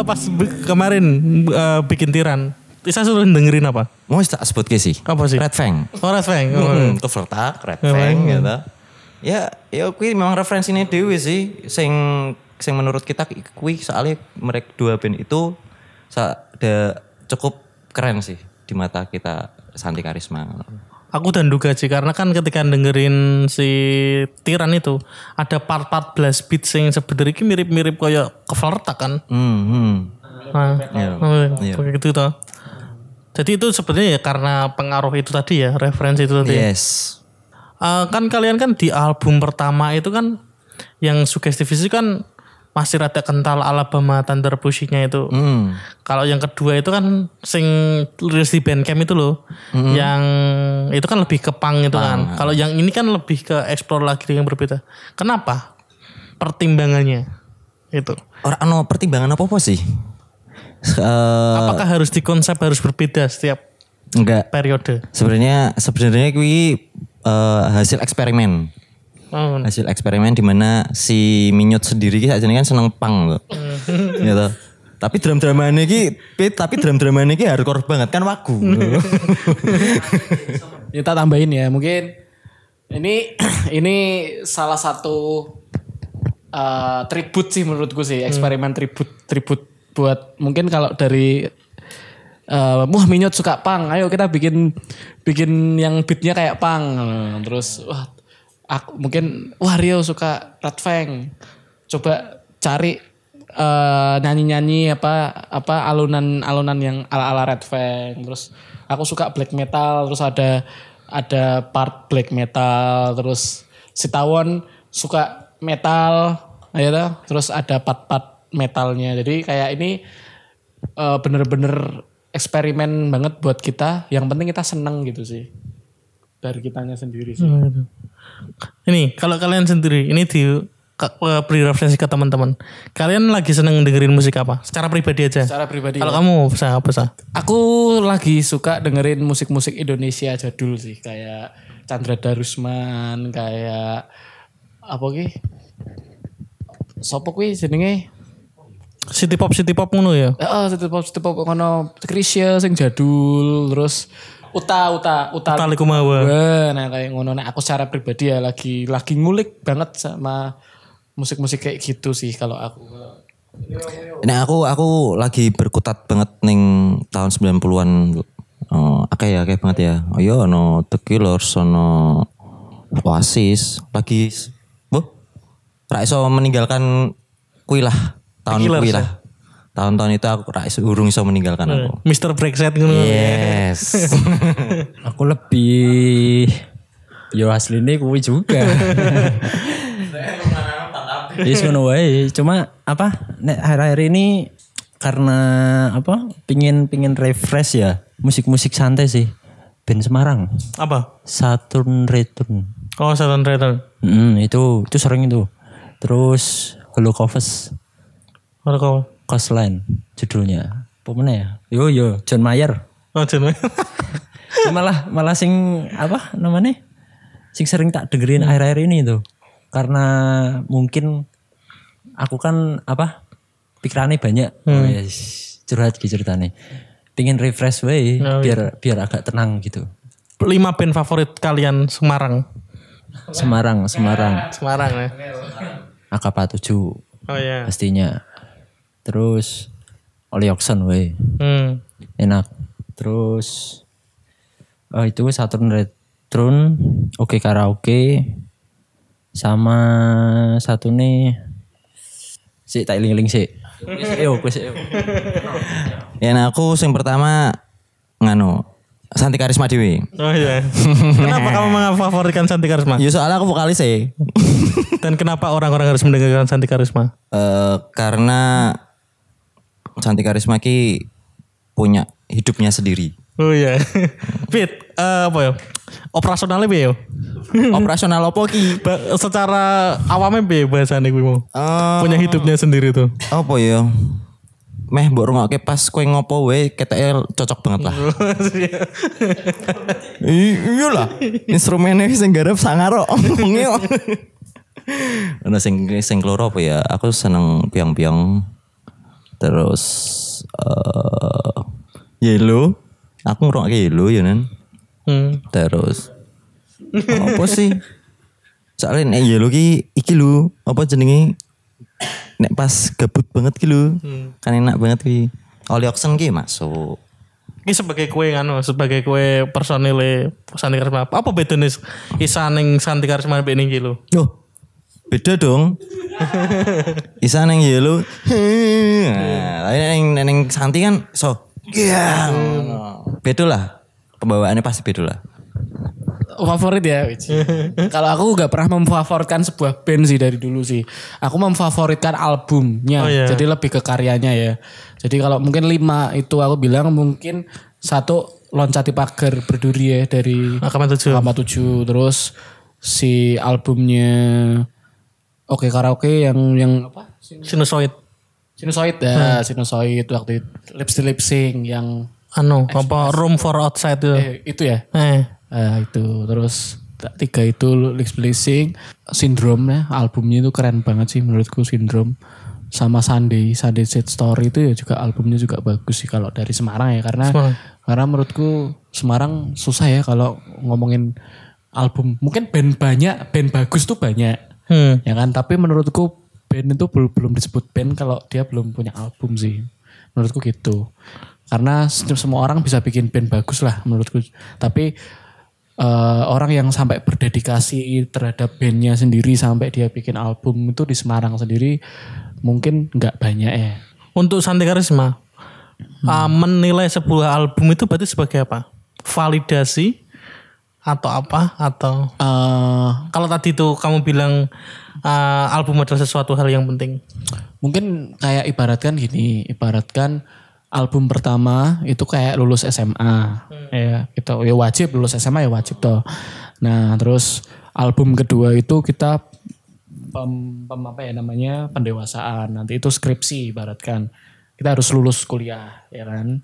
Kalau pas kemarin eh, bikin tiran, Isa suruh dengerin apa? Mau tak sebut ke sih? Apa sih? Red Fang. Oh, Red Fang. Oh. Hmm, cover tak, Red Fang gitu. Ya, ya kui memang referensinya Dewi sih. Sing sing menurut kita kui soalnya mereka dua band itu sa- ada cukup keren sih di mata kita Santi Karisma. Aku dan duga sih karena kan ketika dengerin si Tiran itu ada part-part blast beat yang sebenarnya ini mirip-mirip kayak Kevertak kan. Hmm, hmm. Nah, Iya. oh, Iya. kayak gitu toh. Jadi itu sebenarnya ya karena pengaruh itu tadi ya, referensi itu tadi. Yes. Eh, kan kalian kan di album pertama itu kan yang sugestif itu kan masih rada kental Alabama Thunder Pushing-nya itu. Hmm. Kalau yang kedua itu kan sing rilis di Bandcamp itu loh. Yang itu kan lebih ke punk itu kan. Kalau yang ini kan lebih ke explore lagi yang berbeda. Kenapa? Pertimbangannya itu. Orang ano pertimbangan apa apa sih? Eh, Apakah harus di konsep harus berbeda setiap enggak. periode? Sebenarnya sebenarnya kui eh, hasil eksperimen. Oh, hasil eksperimen di mana si Minyut sendiri ki sajane kan seneng pang loh. gitu. Tapi drum-druman iki Pit, tapi drum-druman iki hardcore banget kan wagu. Kita tambahin ya, mungkin ini ini salah satu uh, tribut sih menurutku sih, eksperimen tribut tribut buat mungkin kalau dari uh, wah Minyot suka pang, ayo kita bikin bikin yang beatnya kayak pang, terus wah aku mungkin wah Rio suka Red Fang, coba cari eh, nyanyi-nyanyi apa apa alunan-alunan yang ala-ala Red Fang. Terus aku suka black metal, terus ada ada part black metal, terus si Tawon suka metal, ya terus ada part-part metalnya. Jadi kayak ini eh, bener-bener eksperimen banget buat kita. Yang penting kita seneng gitu sih. Dari kitanya sendiri sih. Gitu. Ini kalau kalian sendiri ini di beri referensi ke teman-teman. Kalian lagi seneng dengerin musik apa? Secara pribadi aja. Secara pribadi Kalau ya. kamu bisa apa sih? Aku lagi suka dengerin musik-musik Indonesia jadul sih, kayak Chandra Darusman, kayak apa ki? Sopo kuwi jenenge? City pop city pop ngono ya. Heeh, city pop city pop kono Krisya sing jadul, terus Uta Uta Uta Tali Kumawa. Wah, nah kayak ngono nah aku secara pribadi ya lagi lagi ngulik banget sama musik-musik kayak gitu sih kalau aku. Nah aku aku lagi berkutat banget ning tahun 90-an. Oh, akeh ya, akeh banget ya. Oh iya ono The Killers, ono Oasis, lagi Bu. Ra iso meninggalkan kui lah. Tahun The Tahun-tahun itu aku ra iso urung iso meninggalkan aku. Mr. Brexit ngono. Yes. Aku lebih yo aslinya kuwi juga. Yes ngono wae. Cuma apa nek akhir-akhir ini karena apa pingin pingin refresh ya musik-musik santai sih band Semarang Apa? Saturn Return Oh, Saturn Return. Hmm, itu itu sering itu terus Holocaust kau. Coastline judulnya. Apa mana ya? Yo yo John Mayer. Oh, jenuh. malah malah sing apa namanya? Sing sering tak dengerin akhir-akhir ini tuh. Karena mungkin aku kan apa pikirannya banyak. Oh, ya, curhat gitu ceritanya. Pingin refresh way biar biar agak tenang gitu. Lima band favorit kalian Semarang. Semarang Semarang. Semarang ya. AKP 7 Oh iya. pastinya terus Oli Oxen way Hmm. enak terus oh itu Saturn Return oke karaoke sama satu nih si tak ling-ling si Yo, ya nah aku sing pertama nganu Santi Karisma Dewi. Oh iya. kenapa kamu mengfavoritkan Santi Karisma? Ya soalnya aku vokalis sih. Dan kenapa orang-orang harus mendengarkan Santi Karisma? Eh, karena Santi Karisma ki punya hidupnya sendiri. Oh iya. Fit, eh, apa ya? Operasionalnya piye yo? Operasional opo ki? Ba- secara awamnya piye bahasane kuwi mau? Eh, Punya hidupnya sendiri tuh. apa ya? Meh mbok rungokke pas kowe ngopo wae keteke cocok banget lah. Iya lah. Instrumennya sing garap sangaro. Ono sing sing keloro apa ya? Aku seneng piang-piang. Terus eh Yellow. Aku ngerokok Yellow ya nan. Hmm. Terus apa sih? Soalnya nek Yellow ki iki lho, apa jenenge? Nek pas gabut banget ki lho. Kan enak banget ki. Oli Oxen ki masuk. Ini sebagai kue nganu, sebagai kue personil Santi Karisma. Apa bedanya Isa ning Santi Karisma iki lho? Loh, beda dong. Isa neng yellow. Nah, tapi neng neng Santi kan so. Iya. Beda lah. Pembawaannya pasti beda lah. favorit ya kalau aku gak pernah memfavoritkan sebuah band sih dari dulu sih aku memfavoritkan albumnya Oh, iya. jadi lebih ke karyanya ya jadi kalau mungkin lima itu aku bilang mungkin satu loncati pagar berduri ya dari Akaman tujuh. Akama 7 terus si albumnya Oke Karaoke yang yang apa? Sinusoid. Sinusoid ya Sinusoid waktu itu. Lips to Lip Sync yang Anu, apa Room for Outside itu. eh, itu ya? Eh. Eh, itu. Terus tiga itu Lix Blessing Syndrome ya albumnya itu keren banget sih menurutku Syndrome. Sama Sunday Sunday Set Story itu ya juga albumnya juga bagus sih kalau dari Semarang ya karena Semarang. karena menurutku Semarang susah ya kalau ngomongin album. Mungkin band banyak band bagus tuh banyak Hmm. ya kan? Tapi menurutku band itu belum belum disebut band kalau dia belum punya album sih. Menurutku gitu. Karena se- semua orang bisa bikin band bagus lah menurutku. Tapi eh, orang yang sampai berdedikasi terhadap bandnya sendiri sampai dia bikin album itu di Semarang sendiri mungkin nggak banyak ya. Untuk Santi Karisma, uh, menilai sebuah album itu berarti sebagai apa? Validasi atau apa? Atau Eh, kalau tadi itu kamu bilang uh, album adalah sesuatu hal yang penting. mungkin kayak ibaratkan gini ibaratkan album pertama itu kayak lulus SMA ya kita ya wajib lulus SMA ya wajib toh. Nah terus album kedua itu kita pem, pem- apa ya namanya pendewasaan. Nanti itu skripsi ibaratkan. Kita harus lulus kuliah ya kan?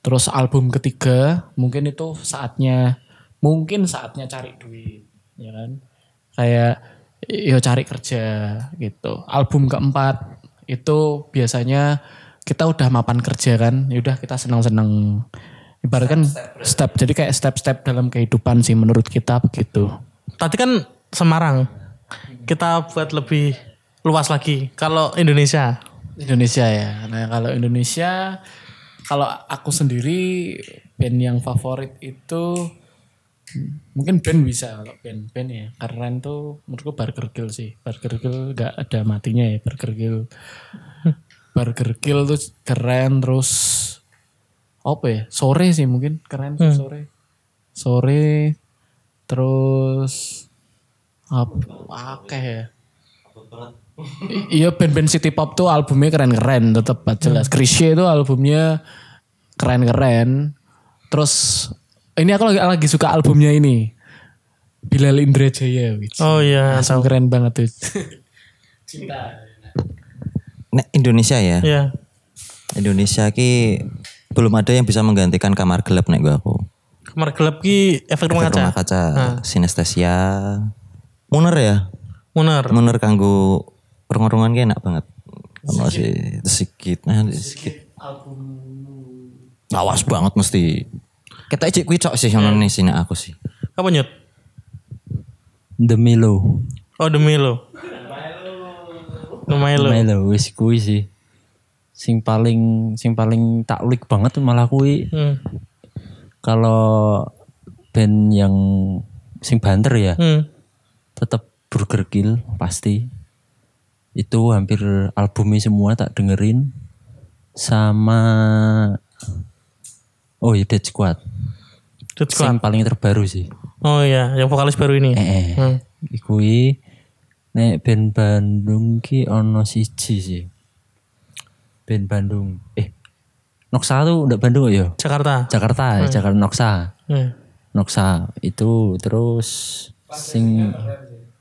Terus album ketiga mungkin itu saatnya mungkin saatnya cari duit ya kan kayak yo cari kerja gitu album keempat itu biasanya kita udah mapan kerja kan yaudah kita senang-senang ibaratkan step jadi kayak step-step dalam kehidupan sih menurut kita begitu Tadi kan Semarang. Kita buat lebih luas lagi. Kalau Indonesia, Indonesia ya. Nah kalau Indonesia, kalau aku sendiri band yang favorit itu mungkin band bisa kalau band-band ya. Keren tuh menurutku Burger Kill sih. Burger Kill gak ada matinya ya Burger Kill. Burger Kill tuh keren terus apa ya? Sore sih mungkin keren tuh sore. Sore terus apa akeh ya. Iya band-band city pop tuh albumnya keren-keren tetep jelas. Krisye itu albumnya keren-keren. Terus ini aku lagi, lagi suka albumnya ini. Bilal Indrajaya. wih. oh iya, tahu. keren banget tuh. Nek Indonesia ya. Iya. Indonesia ki belum ada yang bisa menggantikan kamar gelap nek gua aku. Kamar gelap ki efek rumah Efek kaca. Rumah kaca, sinestesia. Muner ya. Munar. Muner kanggo rong-rongan ki enak banget. Ono sih sedikit, nah sedikit. Lawas banget mesti. Kita ijik kuwi cok sih ono nih sini aku sih. Apa nyut? The Milo. Oh demi lo. Demi lo. Milo wis kuwi sih. Sing paling sing paling taklik banget malah kuwi Hmm. kalau band yang sing banter ya Hmm. tetap Burger Kill pasti itu hampir albumnya semua tak dengerin sama oh ya Dead Squad Dead Squad. sing paling terbaru sih Oh iya, yang vokalis baru ini. eh, eh. Hmm. Ikui nek band Bandung ki ono siji sih band Bandung eh Noksa tuh udah Bandung ya Jakarta. Jakarta ya Jakarta Noksa Hmm. Noksa itu terus sing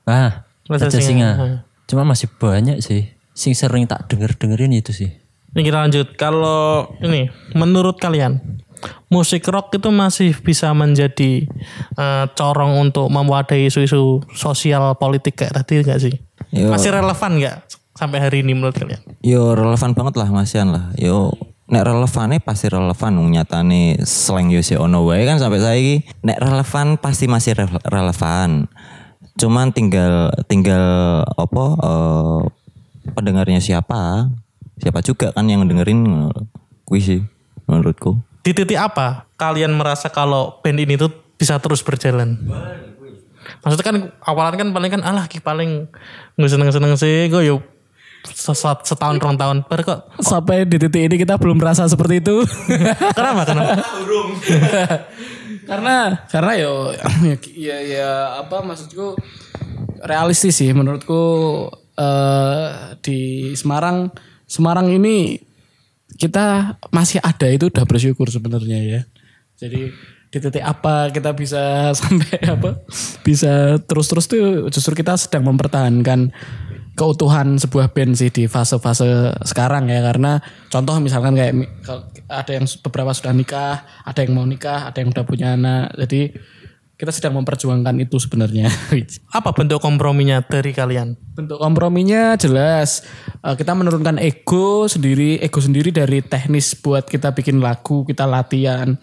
ah Raja Singa. Singa. Hmm. Cuma masih banyak sih. Sing sering tak denger dengerin itu sih. Ini kita lanjut. Kalau ini, menurut kalian, musik rock itu masih bisa menjadi eh, corong untuk mewadai isu-isu sosial politik kayak tadi nggak sih? Yo. Masih relevan nggak sampai hari ini menurut kalian? Yo relevan banget lah Masian lah. Yo nek relevannya pasti relevan nyatane slang yo si ono wae kan sampai saiki nek relevan pasti masih re- relevan. Cuman tinggal tinggal apa eh, pendengarnya siapa? Siapa juga kan yang dengerin kuwi sih menurutku. Di titik apa kalian merasa kalau band ini tuh bisa terus berjalan? Maksudnya kan awalan kan paling kan alah ki paling nggak seneng seneng sih gue yuk set- setahun rong tahun baru kok Sampai di titik ini kita belum merasa seperti itu. kenapa kenapa karena karena yo ya ya apa maksudku realistis sih menurutku eh di Semarang Semarang ini kita masih ada itu udah bersyukur sebenarnya ya. Jadi di titik apa kita bisa sampai apa bisa terus-terus tuh justru kita sedang mempertahankan keutuhan sebuah band sih di fase-fase sekarang ya karena contoh misalkan kayak ada yang beberapa sudah nikah, ada yang mau nikah, ada yang udah punya anak. Jadi kita sedang memperjuangkan itu sebenarnya. apa bentuk komprominya dari kalian Bentuk komprominya jelas Eh, kita menurunkan ego sendiri, ego sendiri dari teknis buat kita bikin lagu, kita latihan.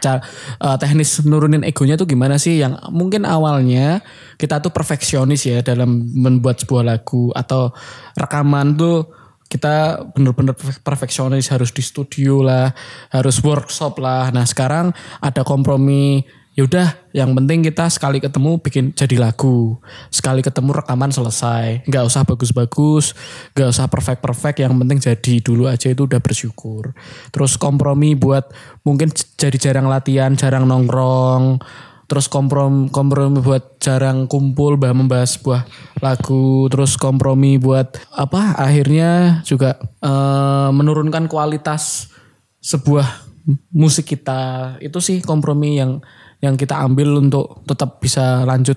Cara eh, teknis nurunin egonya tuh gimana sih? Yang mungkin awalnya kita tuh perfeksionis ya dalam membuat sebuah lagu atau rekaman tuh kita bener-bener perfe- perfeksionis harus di studio lah, harus workshop lah. Nah sekarang ada kompromi yaudah yang penting kita sekali ketemu bikin jadi lagu. Sekali ketemu rekaman selesai. Nggak usah bagus-bagus nggak usah perfect-perfect yang penting jadi dulu aja itu udah bersyukur. Terus kompromi buat mungkin jadi jarang latihan jarang nongkrong. Terus komprom kompromi buat jarang kumpul bah membahas sebuah lagu. Terus kompromi buat apa akhirnya juga eh, menurunkan kualitas sebuah musik kita. Itu sih kompromi yang yang kita ambil untuk tetap bisa lanjut.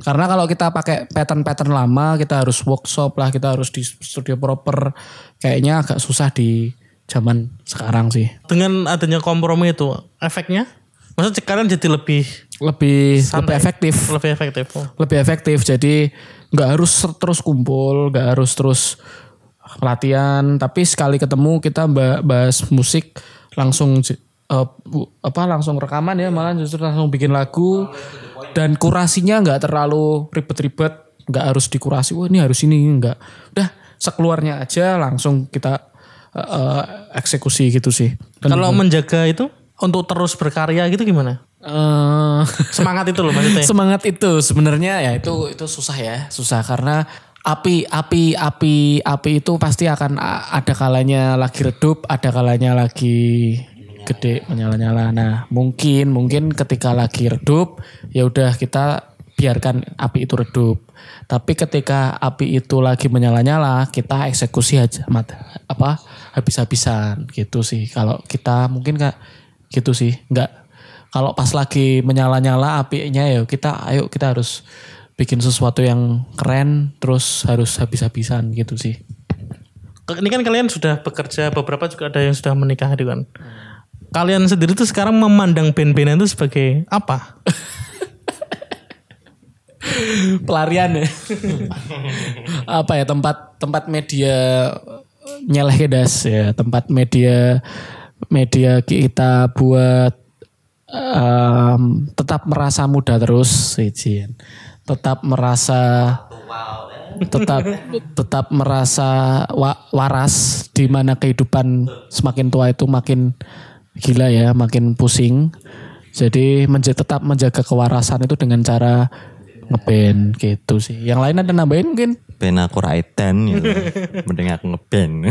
Karena kalau kita pakai pattern-pattern lama kita harus workshop lah kita harus di studio proper kayaknya agak susah di zaman sekarang sih. Dengan adanya kompromi itu efeknya? Maksudnya kalian jadi lebih lebih lebih santai, efektif. Lebih efektif Oh. lebih efektif jadi nggak harus terus kumpul nggak harus terus latihan. Tapi sekali ketemu kita ba- bahas musik langsung bu- apa langsung rekaman ya malah justru langsung bikin lagu. Dan kurasinya nggak terlalu ribet-ribet nggak harus dikurasi wah ini harus ini nggak. Udah sekeluarnya aja langsung kita eh, eh, eksekusi gitu sih. Dan, kalau menjaga itu untuk terus berkarya gitu gimana? Eh, semangat itu loh maksudnya. Semangat itu sebenarnya ya itu itu susah ya susah. Karena api api api api itu pasti akan ada kalanya lagi redup ada kalanya lagi gede menyala-nyala. Nah mungkin mungkin ketika lagi redup ya udah kita biarkan api itu redup. Tapi ketika api itu lagi menyala-nyala kita eksekusi aja mat apa habis-habisan gitu sih. Kalau kita mungkin kak gitu sih nggak. Kalau pas lagi menyala-nyala apinya ya kita ayo kita harus bikin sesuatu yang keren terus harus habis-habisan gitu sih. ini kan kalian sudah bekerja beberapa juga ada yang sudah menikah gitu kan kalian sendiri tuh sekarang memandang band-bandan itu sebagai apa Pelarian ya. Apa ya tempat tempat media nyeleh kedas ya, tempat media media kita buat em, tetap merasa muda terus izin. Tetap merasa tetap tetap merasa wa- waras di mana kehidupan semakin tua itu makin gila ya, makin pusing. Jadi menja- tetap menjaga kewarasan itu dengan cara ngeband gitu sih. Yang lain ada nambahin mungkin? Ben aku raedan ya. Mending aku ngeband.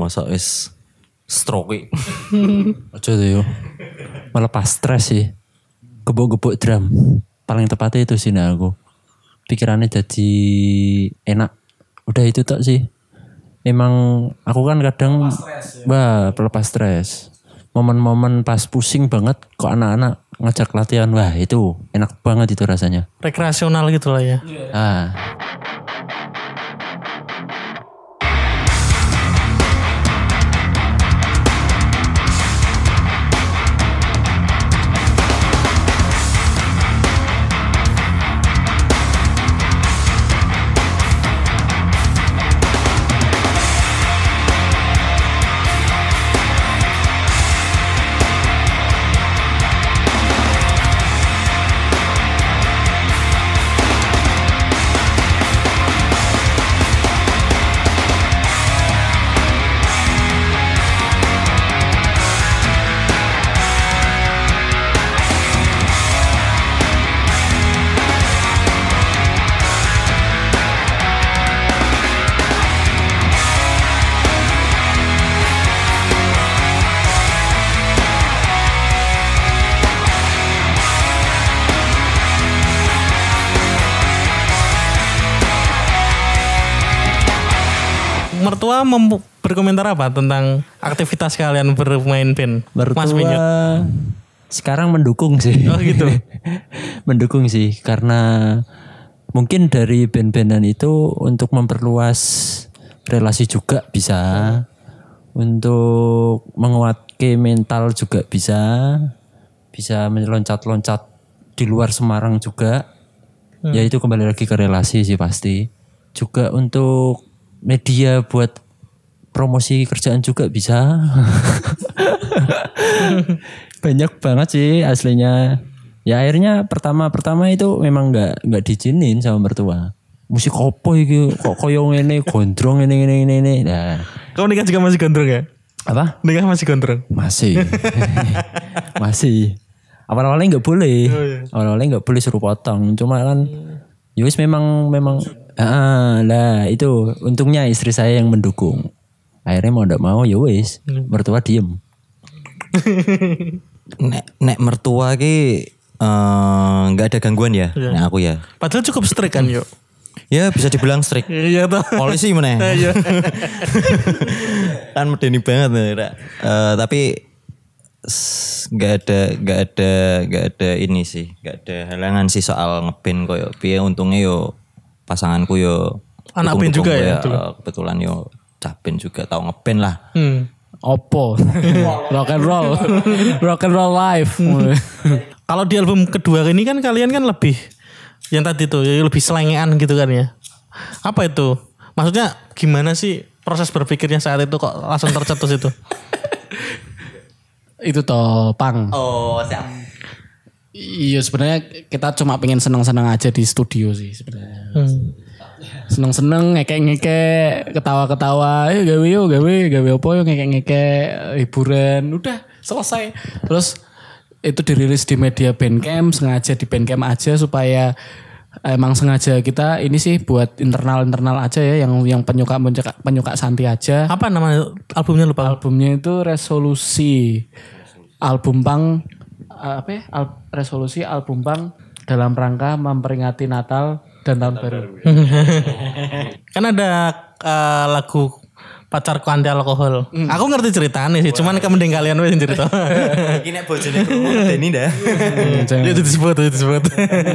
Masa wis stroke. Ojo tuh yo. Melepas stres sih. Gebuk-gebuk drum. Paling tepatnya itu sih nah aku. Pikirannya jadi enak. Udah itu tak sih. Emang aku kan kadang wah pelepas stres. Momen-momen pas pusing banget kok anak-anak ngajak latihan wah itu enak banget itu rasanya. rekreasional gitu lah ya Ah. Mertua mem- berkomentar apa tentang aktivitas kalian bermain band? Mas Pinyut. Mertua sekarang mendukung sih. Oh gitu. mendukung sih karena mungkin dari band-bandan itu untuk memperluas relasi juga bisa. Untuk menguatkan mental juga bisa. Bisa meloncat-loncat di luar Semarang juga. Ya itu kembali lagi ke relasi sih pasti. Juga untuk media buat promosi kerjaan juga bisa. Banyak banget sih aslinya. Ya akhirnya pertama-pertama itu memang nggak nggak diizinin sama mertua. Musik opo iki kok koyo ngene gondrong ini ini ini ini. Nah, Kamu nikah juga masih gondrong ya? apa? Nikah masih gondrong. Masih. Masih. Awal-awalnya nggak boleh. Awal-awalnya nggak boleh suruh potong. Cuma kan ya wis memang memang ah lah itu untungnya istri saya yang mendukung. Akhirnya mau ndak mau ya wis mertua diem. Nek nek mertua ki eh, nggak ada gangguan ya. Nek aku ya. Padahal cukup strict kan yuk. Ya bisa dibilang strict. Iya toh. Polisi mana? Iya. kan medeni banget nih. Eh, tapi s- nggak ada nggak ada nggak ada ini sih nggak ada halangan sih soal ngeband koyo piye untungnya yo pasanganku yo Anak band juga gue, ya, eh, kebetulan yo capin juga tahu ngeband lah Hmm. Oppo. rock and roll. rock and roll live. Kalau di album kedua ini kan kalian kan lebih yang tadi tuh ya lebih selengean gitu kan ya. Apa itu? Maksudnya gimana sih proses berpikirnya saat itu kok langsung tercetus itu? itu toh pang. oh siap Iya sebenarnya kita cuma pengen seneng-seneng aja di studio sih sebenarnya. Hmm. Seneng-seneng ngekek-ngekek ketawa-ketawa ayo gawe yo gawe gawe apa yo ngekek-ngekek hiburan udah selesai. Terus itu dirilis di media Bandcamp sengaja di Bandcamp aja supaya emang sengaja kita ini sih buat internal-internal aja ya yang yang penyuka penyuka, penyuka Santi aja. Apa nama albumnya lupa? Albumnya itu resolusi album pang eh, apa ya? Al- resolusi album pang dalam rangka memperingati Natal dan tahun baru. Kan ada eh, lagu pacarku anti alkohol. Aku ngerti ceritanya sih, cuman mending kalian wes cerita. ini nek bojone ini dah itu disebut, itu disebut.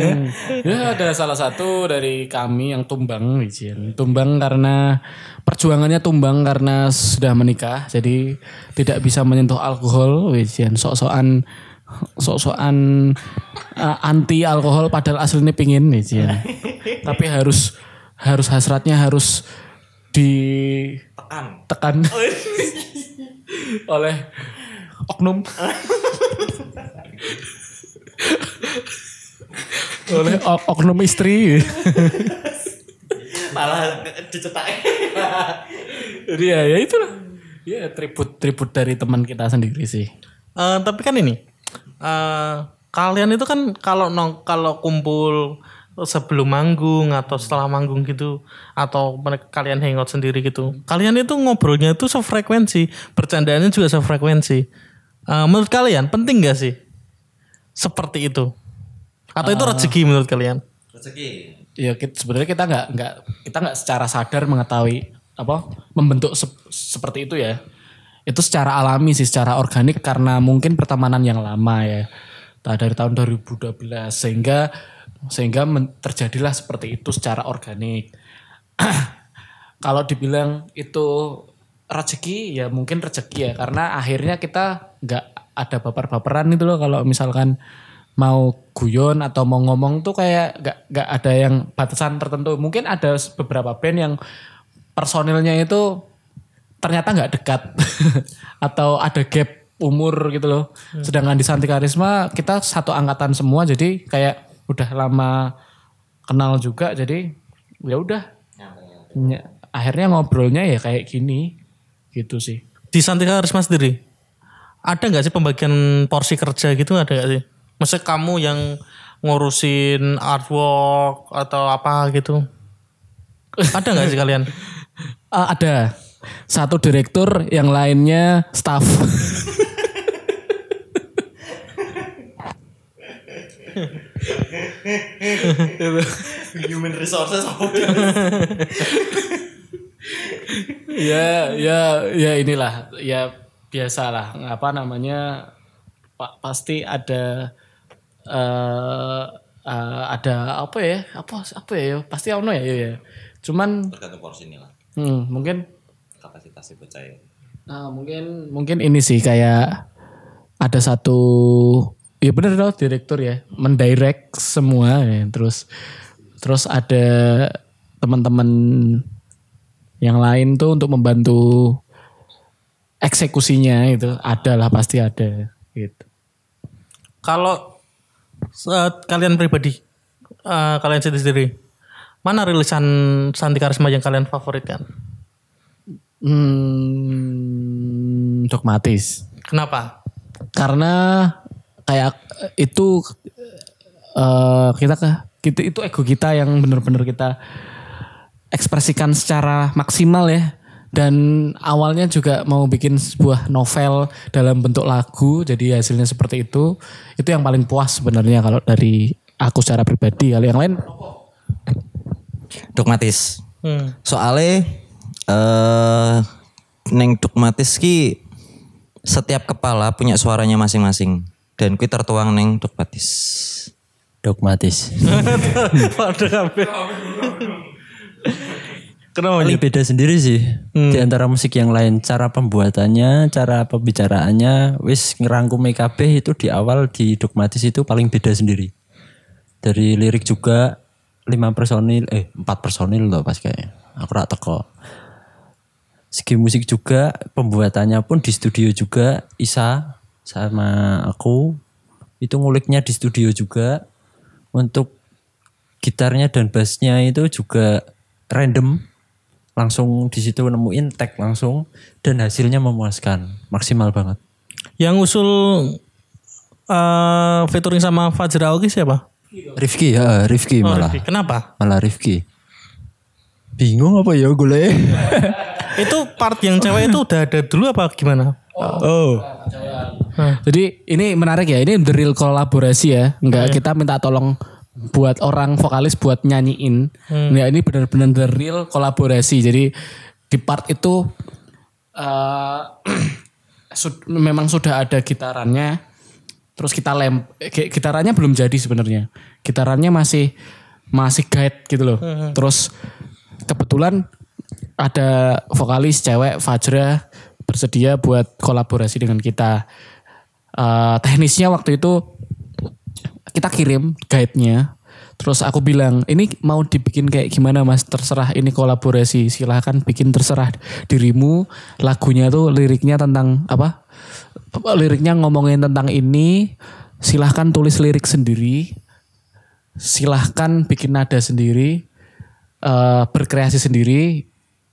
ya ada salah satu dari kami yang tumbang izin. Tumbang karena perjuangannya tumbang karena sudah menikah jadi tidak bisa menyentuh alkohol izin. Sok-sokan sok-sokan eh, anti alkohol padahal aslinya pingin izin. Tapi harus harus hasratnya harus di tekan. oleh oknum. Oleh ok- oknum istri. Malah dicetak. Jadi ya ya itulah. Ya tribut tribut dari teman kita sendiri sih. Eh, tapi kan ini eh kalian itu kan kalau nong kalau kumpul sebelum manggung atau setelah manggung gitu atau kalian hangout sendiri gitu kalian itu ngobrolnya itu sefrekuensi bercandaannya juga sefrekuensi. Eh, menurut kalian penting gak sih seperti itu? Atau itu rezeki menurut kalian? Rezeki. Ya kita, sebenarnya kita nggak nggak kita nggak secara sadar mengetahui apa membentuk sep- seperti itu ya itu secara alami sih secara organik karena mungkin pertemanan yang lama ya. Dari tahun 2012 sehingga sehingga terjadilah seperti itu secara organik. Kalau dibilang itu rezeki ya mungkin rezeki ya. Karena akhirnya kita nggak ada baper-baperan itu loh. Kalau misalkan mau guyon atau mau ngomong tuh kayak nggak nggak ada yang batasan tertentu. Mungkin ada beberapa band yang personilnya itu ternyata nggak dekat atau ada gap umur gitu loh. Sedangkan di Santi Karisma kita satu angkatan semua jadi kayak udah lama kenal juga jadi ya udah. Ny- akhirnya ngobrolnya ya kayak gini gitu sih. Di Santika Karisma sendiri ada nggak sih pembagian porsi kerja gitu ada nggak sih? Maksudnya kamu yang ngurusin artwork atau apa gitu? Ada nggak sih kalian? Ah, ada satu direktur yang lainnya staff. Human resources ya ya ya inilah. Ya biasalah. Apa namanya? Pak pasti ada eh eh, ada apa ya? Apa apa ya? Pasti ono ya ya, cuman Tergantung porsi lah. hmm, mungkin Kapasitas bocah ya. Nah, mungkin mungkin ini sih kayak ada satu ya bener dong direktur ya mendirect semua ya. terus terus ada teman-teman yang lain tuh untuk membantu eksekusinya itu ada lah pasti ada gitu. Kalau eh, kalian pribadi, eh, kalian sendiri, mana rilisan Santi Karisma yang kalian favoritkan? Hmm, dogmatis. Kenapa? karena kayak itu eh kita ke kita itu ego kita yang benar-benar kita ekspresikan secara maksimal ya dan awalnya juga mau bikin sebuah novel dalam bentuk lagu jadi hasilnya seperti itu itu yang paling puas sebenarnya kalau dari aku secara pribadi kalau yang lain Dogmatis. Hmm. Soalnya eh neng dogmatis ki setiap kepala punya suaranya masing-masing dan kui tertuang neng dogmatis. Dogmatis. Kenapa? Paling Nyut? beda sendiri sih di antara musik yang lain. Cara pembuatannya, cara pembicaraannya, wis ngerangkum kabeh itu di awal di dogmatis itu paling beda sendiri. Dari lirik juga lima personil, eh empat personil loh pas kayaknya. Aku rak teko. Segi musik juga pembuatannya pun di studio juga Isa sama aku. Itu nguliknya di studio juga. Untuk gitarnya dan bassnya itu juga random. Langsung di situ nemuin tag langsung dan hasilnya memuaskan. Maksimal banget. Yang usul eh featuring sama Fajra Oki siapa? Rifki ya Rifki Oh, malah. Rifki. Kenapa? malah Rifki. Bingung apa ya gue Itu part yang cewek itu udah ada dulu apa gimana? oh Jadi ini menarik ya, ini the real kolaborasi ya. Enggak kita minta tolong buat orang vokalis buat nyanyiin. Ya ini benar-benar the real kolaborasi. Jadi di part itu sud- memang sudah ada gitarannya. Terus kita lem gi- gitarannya belum jadi sebenarnya. Gitarannya masih masih guide gitu loh. Terus kebetulan ada vokalis cewek Fajra bersedia buat kolaborasi dengan kita. Eh, teknisnya waktu itu kita kirim guide-nya. Terus aku bilang, ini mau dibikin kayak gimana mas? Terserah ini kolaborasi. Silahkan bikin terserah dirimu. Lagunya tuh liriknya tentang apa? Liriknya ngomongin tentang ini. Silahkan tulis lirik sendiri. Silahkan bikin nada sendiri. eh, berkreasi sendiri.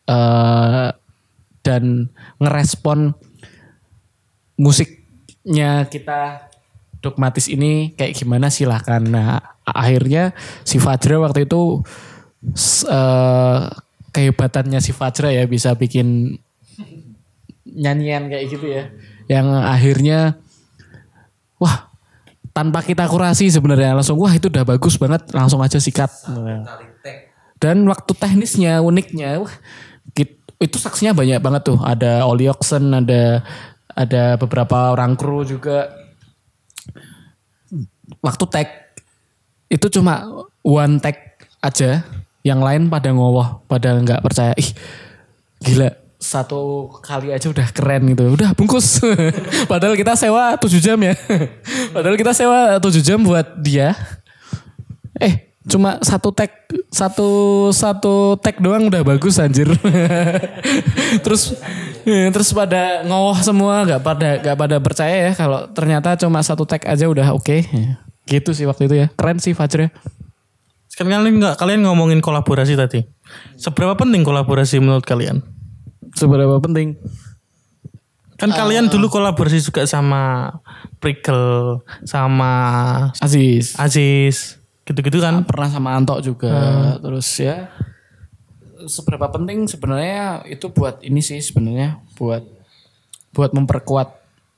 Eh, dan ngerespon musiknya kita dogmatis ini kayak gimana silahkan. Nah akhirnya si Fajra waktu itu eh, kehebatannya si Fajra ya bisa bikin nyanyian kayak gitu ya. Yang akhirnya wah tanpa kita kurasi sebenarnya langsung wah itu udah bagus banget langsung aja sikat. Dan waktu teknisnya uniknya wah itu saksinya banyak banget tuh. Ada Oli Oxen, ada ada beberapa orang kru juga. Waktu tag itu cuma one tag aja. Yang lain pada ngowoh, pada nggak percaya. Ih, gila satu kali aja udah keren gitu. Udah bungkus. Padahal kita sewa 7 jam ya. Padahal kita sewa 7 jam buat dia. Eh, cuma satu tag satu satu tag doang udah bagus anjir. terus eh, terus pada ngowoh semua nggak pada nggak pada percaya ya kalau ternyata cuma satu tag aja udah oke. Gitu sih waktu itu ya. Keren sih Fajr ya. Sekarang kalian nggak kalian ngomongin kolaborasi tadi. Seberapa penting kolaborasi menurut kalian? Seberapa penting? Kan kalian dulu kolaborasi juga sama Prigel, sama Aziz. Aziz, gitu-gitu kan? pernah sama Anto juga. Terus ya seberapa penting sebenarnya itu buat ini sih sebenarnya buat buat memperkuat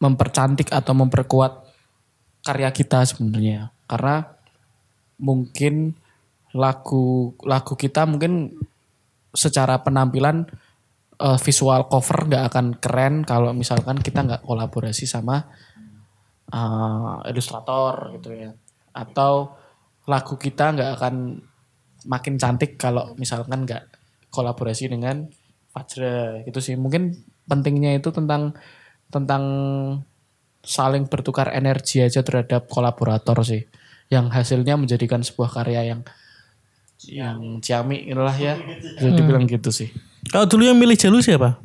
mempercantik atau memperkuat karya kita sebenarnya. Karena mungkin lagu lagu kita mungkin secara penampilan eh, visual cover nggak akan keren kalau misalkan kita nggak kolaborasi sama eh, ilustrator gitu ya. Atau lagu kita nggak akan makin cantik kalau misalkan nggak kolaborasi dengan Fajra gitu sih. Mungkin pentingnya itu tentang tentang saling bertukar energi aja terhadap kolaborator sih yang hasilnya menjadikan sebuah karya yang yang ciamik inilah ya. Bisa dibilang gitu sih. Kalau dulu yang milih Jalu siapa?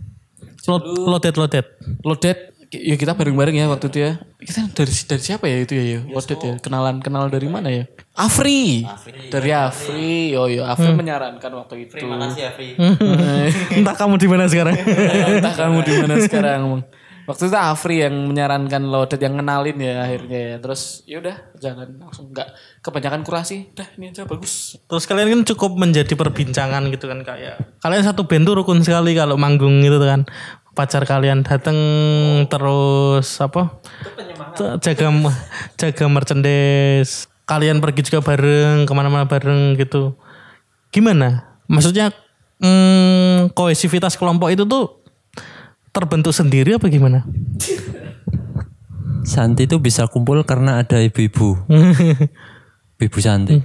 Lo- Lodet Lodet. Lodet ya kita bareng-bareng ya waktu itu ya. Kita dari dari siapa ya itu ya ya? Lodet ya? Kenalan kenal dari mana ya? Afri, dari Afri. Oh ya Afri menyarankan waktu itu. Entah kamu di mana sekarang. entah kamu di mana sekarang Bang. waktu itu Afri yang menyarankan Lodet yang kenalin ya akhirnya ya. Terus yaudah jangan langsung. Nggak kebanyakan kurasi. Udah ini aja bagus. Terus kalian kan cukup menjadi perbincangan gitu kan kayak kalian satu band tuh rukun sekali kalau manggung gitu kan. Pacar kalian dateng terus apa? Jaga jaga merchandise. Kalian pergi juga bareng ke mana-mana bareng gitu. Gimana? Maksudnya hmm, kohesivitas kelompok itu tuh terbentuk sendiri apa gimana? Santi itu bisa kumpul karena ada ibu-ibu. ibu Santi.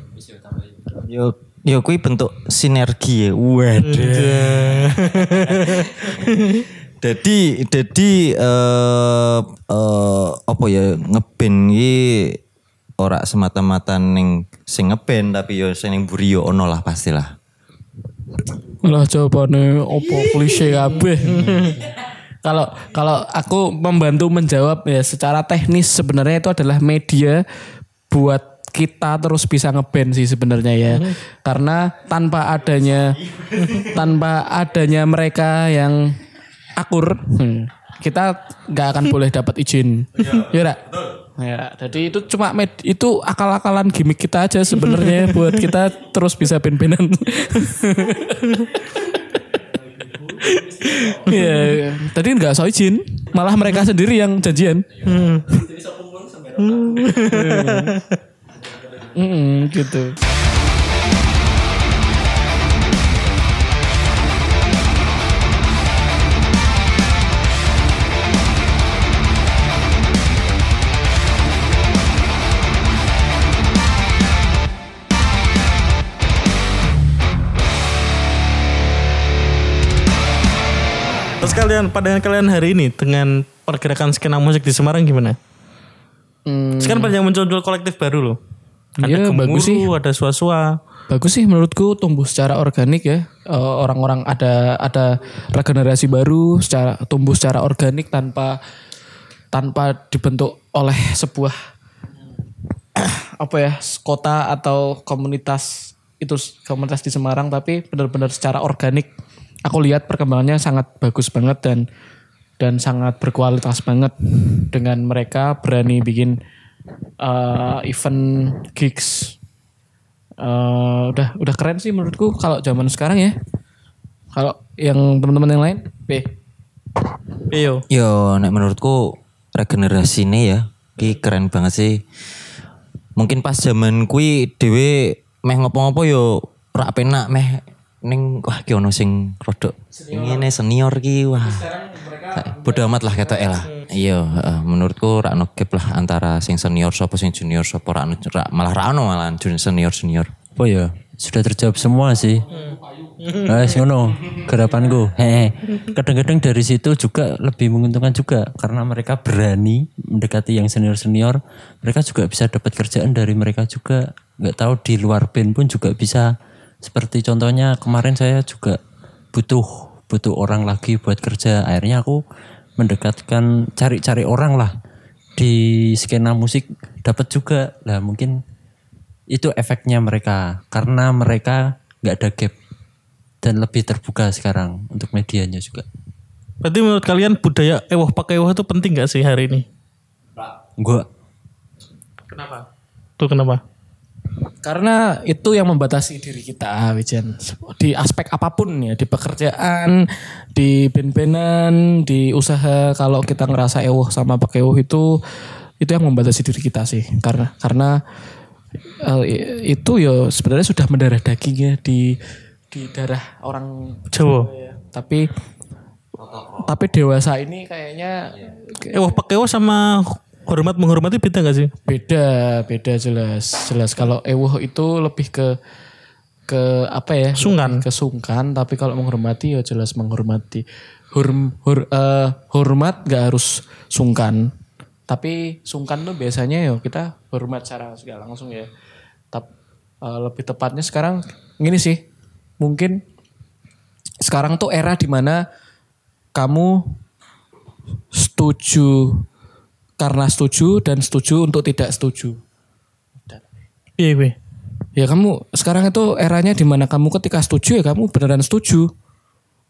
Yo yo kuwi bentuk sinergi ya. Waduh. Jadi jadi eh eh, apa ya ngeband iki ora semata-mata ning sing ngeband tapi yo sing ning mburi yo ono lah pastilah. Lah jawabannya opo klise kabeh. Kalau kalau aku membantu menjawab ya secara teknis sebenarnya itu adalah media buat kita terus bisa ngeband sih sebenarnya ya. Karena tanpa adanya tanpa adanya mereka yang akur, hmm, kita nggak akan boleh dapat izin. Iya nggak? Ya, jadi itu cuma med- itu akal-akalan gimmick kita aja sebenarnya buat kita terus bisa ben-benan. Iya, tadi nggak so izin, malah mereka sendiri yang janjian. Hmm, Hmm, gitu. Terus kalian pandangan kalian hari ini dengan pergerakan skena musik di Semarang gimana? Hmm, Sekarang banyak muncul kolektif baru loh. Ada Iya, Gemuruh, bagus sih. ada Suasua. bagus sih menurutku tumbuh secara organik ya. Eh, Orang-orang ada ada regenerasi baru secara tumbuh secara organik tanpa tanpa dibentuk oleh sebuah apa ya kota atau komunitas itu komunitas di Semarang tapi benar-benar secara organik aku lihat perkembangannya sangat bagus banget dan dan sangat berkualitas banget dengan mereka berani bikin eh, event gigs Eh, udah udah keren sih menurutku kalau zaman sekarang ya kalau yang teman-teman yang lain B Iyo. Yo nek menurutku regenerasi ini ya ki keren banget sih. Mungkin pas zaman kui dhewe meh ngopo-ngopo yo ora penak meh ning wah ki ono sing rodok ngene senior ki wah. Bodo amat lah kata lah. Iya, heeh, menurutku rak ono gap lah antara sing senior sapa sing junior sapa rak rak- malah ra ono malah junior senior senior. Apa ya? Sudah terjawab semua sih. Eh, ngono garapanku. Hehe. Kadang-kadang dari situ juga lebih menguntungkan juga karena mereka berani mendekati yang senior-senior. Mereka juga bisa dapat kerjaan dari mereka juga. Nggak tahu di luar band pun juga bisa. Seperti contohnya kemarin saya juga butuh butuh orang lagi buat kerja. Akhirnya aku mendekatkan cari-cari orang lah di skena musik dapat juga. Lah mungkin itu efeknya mereka karena mereka nggak ada gap dan lebih terbuka sekarang untuk medianya juga. Berarti menurut kalian budaya ewoh pakai ewoh itu penting gak sih hari ini? Gua Kenapa? Tuh kenapa? Karena itu yang membatasi diri kita Wijen di aspek apa pun ya di pekerjaan di ben-benan di usaha kalau kita ngerasa ewoh sama pakai ewoh itu itu yang membatasi diri kita sih karena karena eh, itu ya sebenarnya sudah mendarah daging ya di di darah orang Jawa. ya. Tapi tapi dewasa ini kayaknya Ewah pakai ewah sama hormat menghormati beda gak sih? beda beda jelas jelas. Kalau ewuh itu lebih ke ke apa ya? Sungkan. Ke sungkan tapi kalau menghormati ya jelas menghormati. Hurm, hur- eh, hormat gak harus sungkan. Tapi sungkan tuh biasanya ya kita hormat secara segala langsung ya. Tapi lebih tepatnya sekarang gini sih. Mungkin sekarang tuh era di mana kamu setuju karena setuju dan setuju untuk tidak setuju. Iya gue. Ya kamu sekarang itu eranya di mana kamu ketika setuju ya kamu beneran setuju.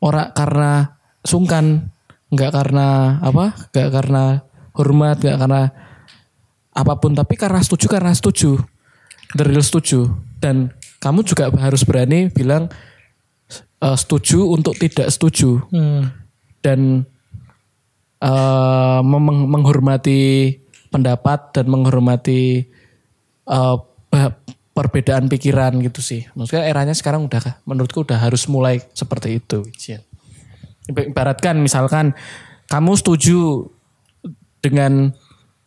Ora karena sungkan, nggak karena apa? Nggak karena hormat, nggak karena apa pun, tapi karena setuju karena setuju. The real setuju. Dan kamu juga harus berani bilang eh, setuju untuk tidak setuju. Hmm. dan mem- menghormati pendapat dan menghormati ba- perbedaan pikiran gitu sih. Maksudnya eranya sekarang udah menurutku udah harus mulai seperti itu. Ibaratkan misalkan kamu setuju dengan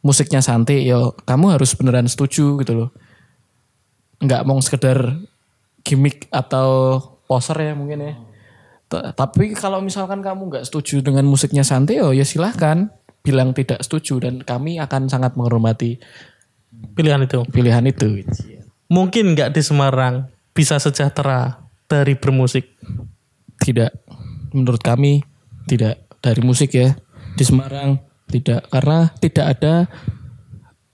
musiknya Santi, yo kamu harus beneran setuju gitu loh. Nggak mau sekedar gimmick atau poser ya mungkin ya. Tapi kalau misalkan kamu nggak setuju dengan musiknya Santi, oh ya silahkan bilang tidak setuju dan kami akan sangat menghormati Pilihan itu. pilihan itu. Mungkin nggak di Semarang bisa sejahtera dari bermusik. Tidak, menurut kami tidak dari musik ya di Semarang tidak karena tidak ada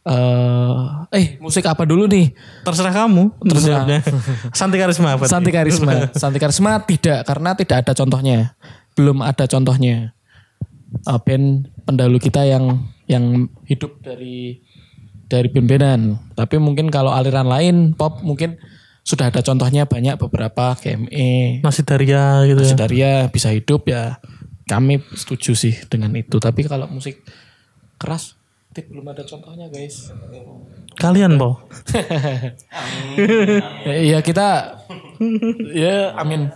eh eh musik apa dulu nih? Terserah kamu. Terserah. Santi karisma apa? Santi Karisma. Santi Karisma tidak karena tidak ada contohnya. Belum ada contohnya. Eh, band pendahulu kita yang yang hidup dari dari band-bandan. Tapi mungkin kalau aliran lain pop mungkin sudah ada contohnya banyak beberapa KME, Masih Daria gitu ya. Sidaria bisa hidup ya. Kami setuju sih dengan itu. Tapi kalau musik keras tip belum ada contohnya guys. Kalian, Po. Iya kita ya amin.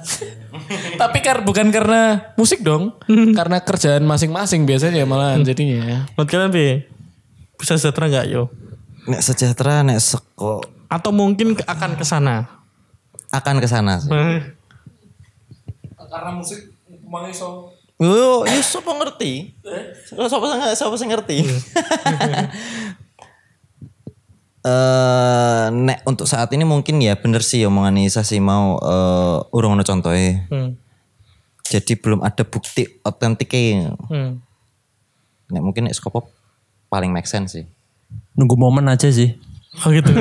Tapi kar bukan karena musik dong, karena kerjaan masing-masing biasanya malah jadinya. Menurut kalian, Pi? Bisa sejahtera nggak, yo? Nek sejahtera nek seko Atau mungkin ke- akan ke sana? akan ke sana sih. Karena musik iso Yo, yo sapa ngerti? Sapa sing sapa sing ngerti? Eh nek untuk saat ini mungkin ya bener sih omongan Isa sih mau eh urung ono contohnya. Hmm. Jadi belum ada bukti otentiknya. Hmm. Nek mungkin nek skopop paling make sense sih. Nunggu momen aja sih. Oh gitu.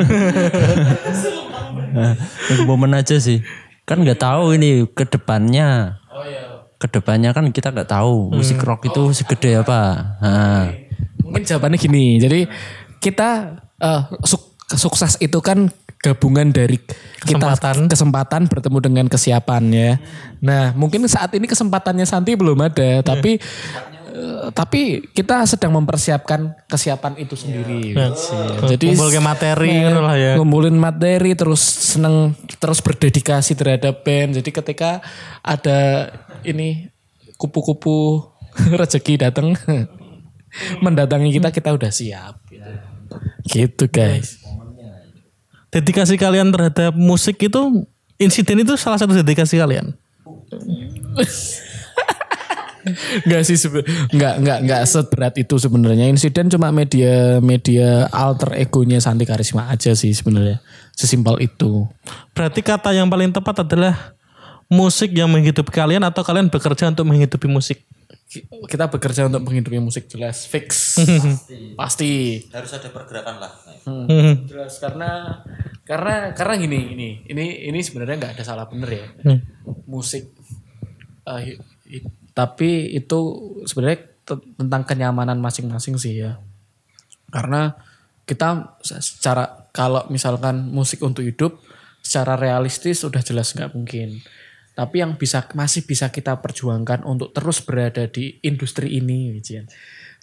Nunggu momen aja sih. Kan nggak tahu ini ke depannya. Ke depannya kan kita nggak tahu musik rock itu segede apa. Nah, Mungkin jawabannya gini. Jadi kita eh, suk- sukses itu kan gabungan dari kita Kesempatan. kesempatan bertemu dengan kesiapan ya. Nah, mungkin saat ini kesempatannya Santi belum ada, tapi eh, tapi kita sedang mempersiapkan kesiapan itu sendiri. Jadi Kumpul ke materi Nah, gitu lah ya. ngumpulin materi terus seneng terus berdedikasi terhadap band. Jadi ketika ada ini kupu-kupu rezeki datang mendatangi kita kita udah siap. Gitu, gitu guys. Dedikasi kalian terhadap musik itu insiden itu salah satu dedikasi kalian. Enggak sih enggak enggak enggak seberat itu sebenarnya. Insiden cuma media media alter egonya Santi Karisma aja sih sebenarnya. Sesimpel itu. Berarti kata yang paling tepat adalah musik yang menghidupi kalian atau kalian bekerja untuk menghidupi musik. Kita bekerja untuk menghidupi musik jelas fix. Pasti. Harus ada pergerakan lah. Hmm. Jelas karena karena karena gini ini ini ini sebenarnya nggak ada salah bener ya Hmm. musik eh, hi- hi- tapi itu sebenarnya te- tentang kenyamanan masing-masing sih ya. Karena kita se- secara kalau misalkan musik untuk hidup secara realistis udah jelas nggak mungkin. Tapi yang bisa masih bisa kita perjuangkan untuk terus berada di industri ini Wijian.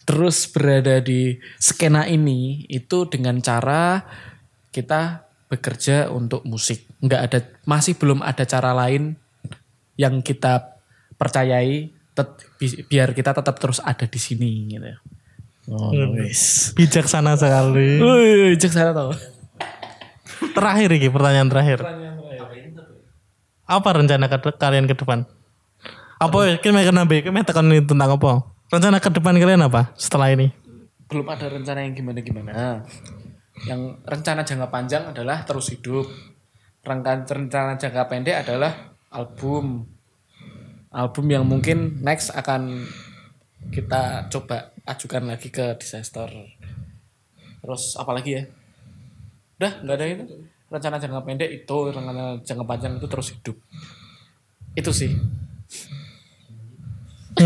terus berada di skena ini itu dengan cara kita bekerja untuk musik. Nggak ada masih belum ada cara lain yang kita percayai tet- bi- biar kita tetap terus ada di sini gitu ya. Oh, wis. Bijaksana sekali. Wih, cek sana tau. Terakhir iki pertanyaan terakhir. Apa rencana ke kalian ke depan? Apa? Kita mau kenapa? Kita mau tekan ini tentang apa? Rencana ke depan kalian apa setelah ini? Belum ada rencana yang gimana-gimana. Yang rencana jangka panjang adalah terus hidup. Rencana, rencana jangka pendek adalah album. Album yang mungkin next akan kita coba ajukan lagi ke disaster. Terus apa lagi ya? Udah, nggak ada itu. Rencana jangka pendek itu, rencana jangka panjang itu terus hidup. Itu sih.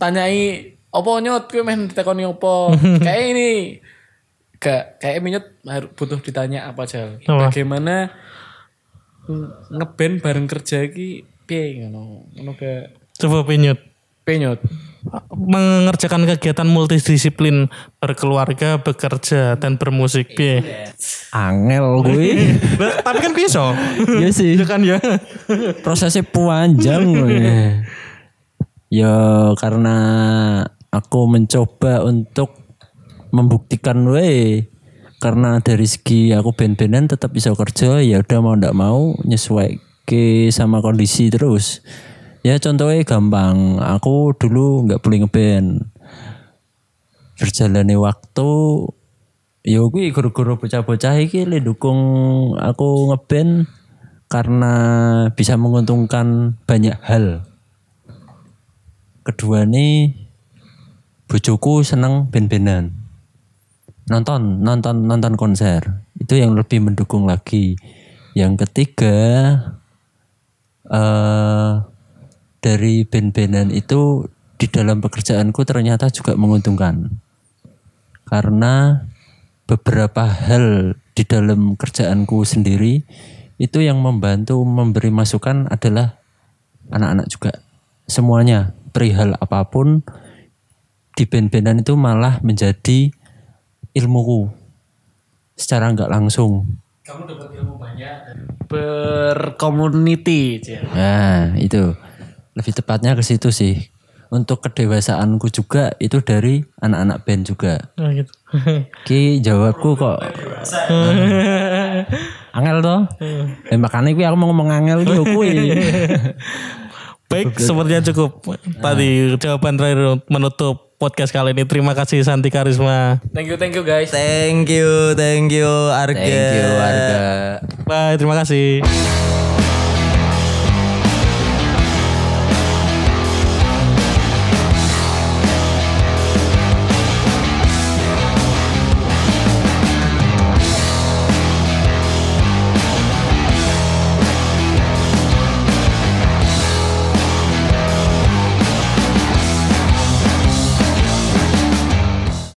Tanyai opo nyot kowe men ditekoni opo? kayak ini gak kayak minyut harus butuh ditanya apa aja. Bagaimana nge- ngeband bareng kerja iki piye ngono? Ngono ke Coba pinyut. penyot. Mengerjakan kegiatan multidisiplin berkeluarga, bekerja, dan bermusik. Piye? Angel gue. Tapi kan bisa. Iya sih. Iya kan ya. prosesnya panjang gue. ya karena aku mencoba untuk membuktikan we karena dari segi aku band-bandan tetap bisa kerja ya udah mau ndak mau nyesuai ke sama kondisi terus ya contohnya gampang aku dulu nggak boleh ngeband berjalannya waktu ya gue guru-guru bocah-bocah iki le dukung aku ngeband karena bisa menguntungkan banyak hal. Kedua nih bojoku seneng band-bandan. Nonton, nonton, nonton konser. Itu yang lebih mendukung lagi. Yang ketiga eh dari band-bandan itu di dalam pekerjaanku ternyata juga menguntungkan. Karena beberapa hal di dalam kerjaanku sendiri itu yang membantu memberi masukan adalah anak-anak juga. Semuanya perihal apa pun di band-bandan itu malah menjadi ilmuku. Secara nggak langsung. Kamu dapat ilmu banyak bercommunity ya. nah itu lebih tepatnya ke situ sih untuk kedewasaanku juga itu dari anak-anak band juga Nah, gitu. Ki jawabku kok angel toh. Eh makanya kuwi aku mau ngomong angel ki yo kuwi. Baik, sepertinya cukup. Tadi jawaban terakhir menutup podcast kali ini. Terima kasih Santi Karisma. Thank you, thank you guys. Thank you, thank you Arga. Thank you warga. Bye, terima kasih.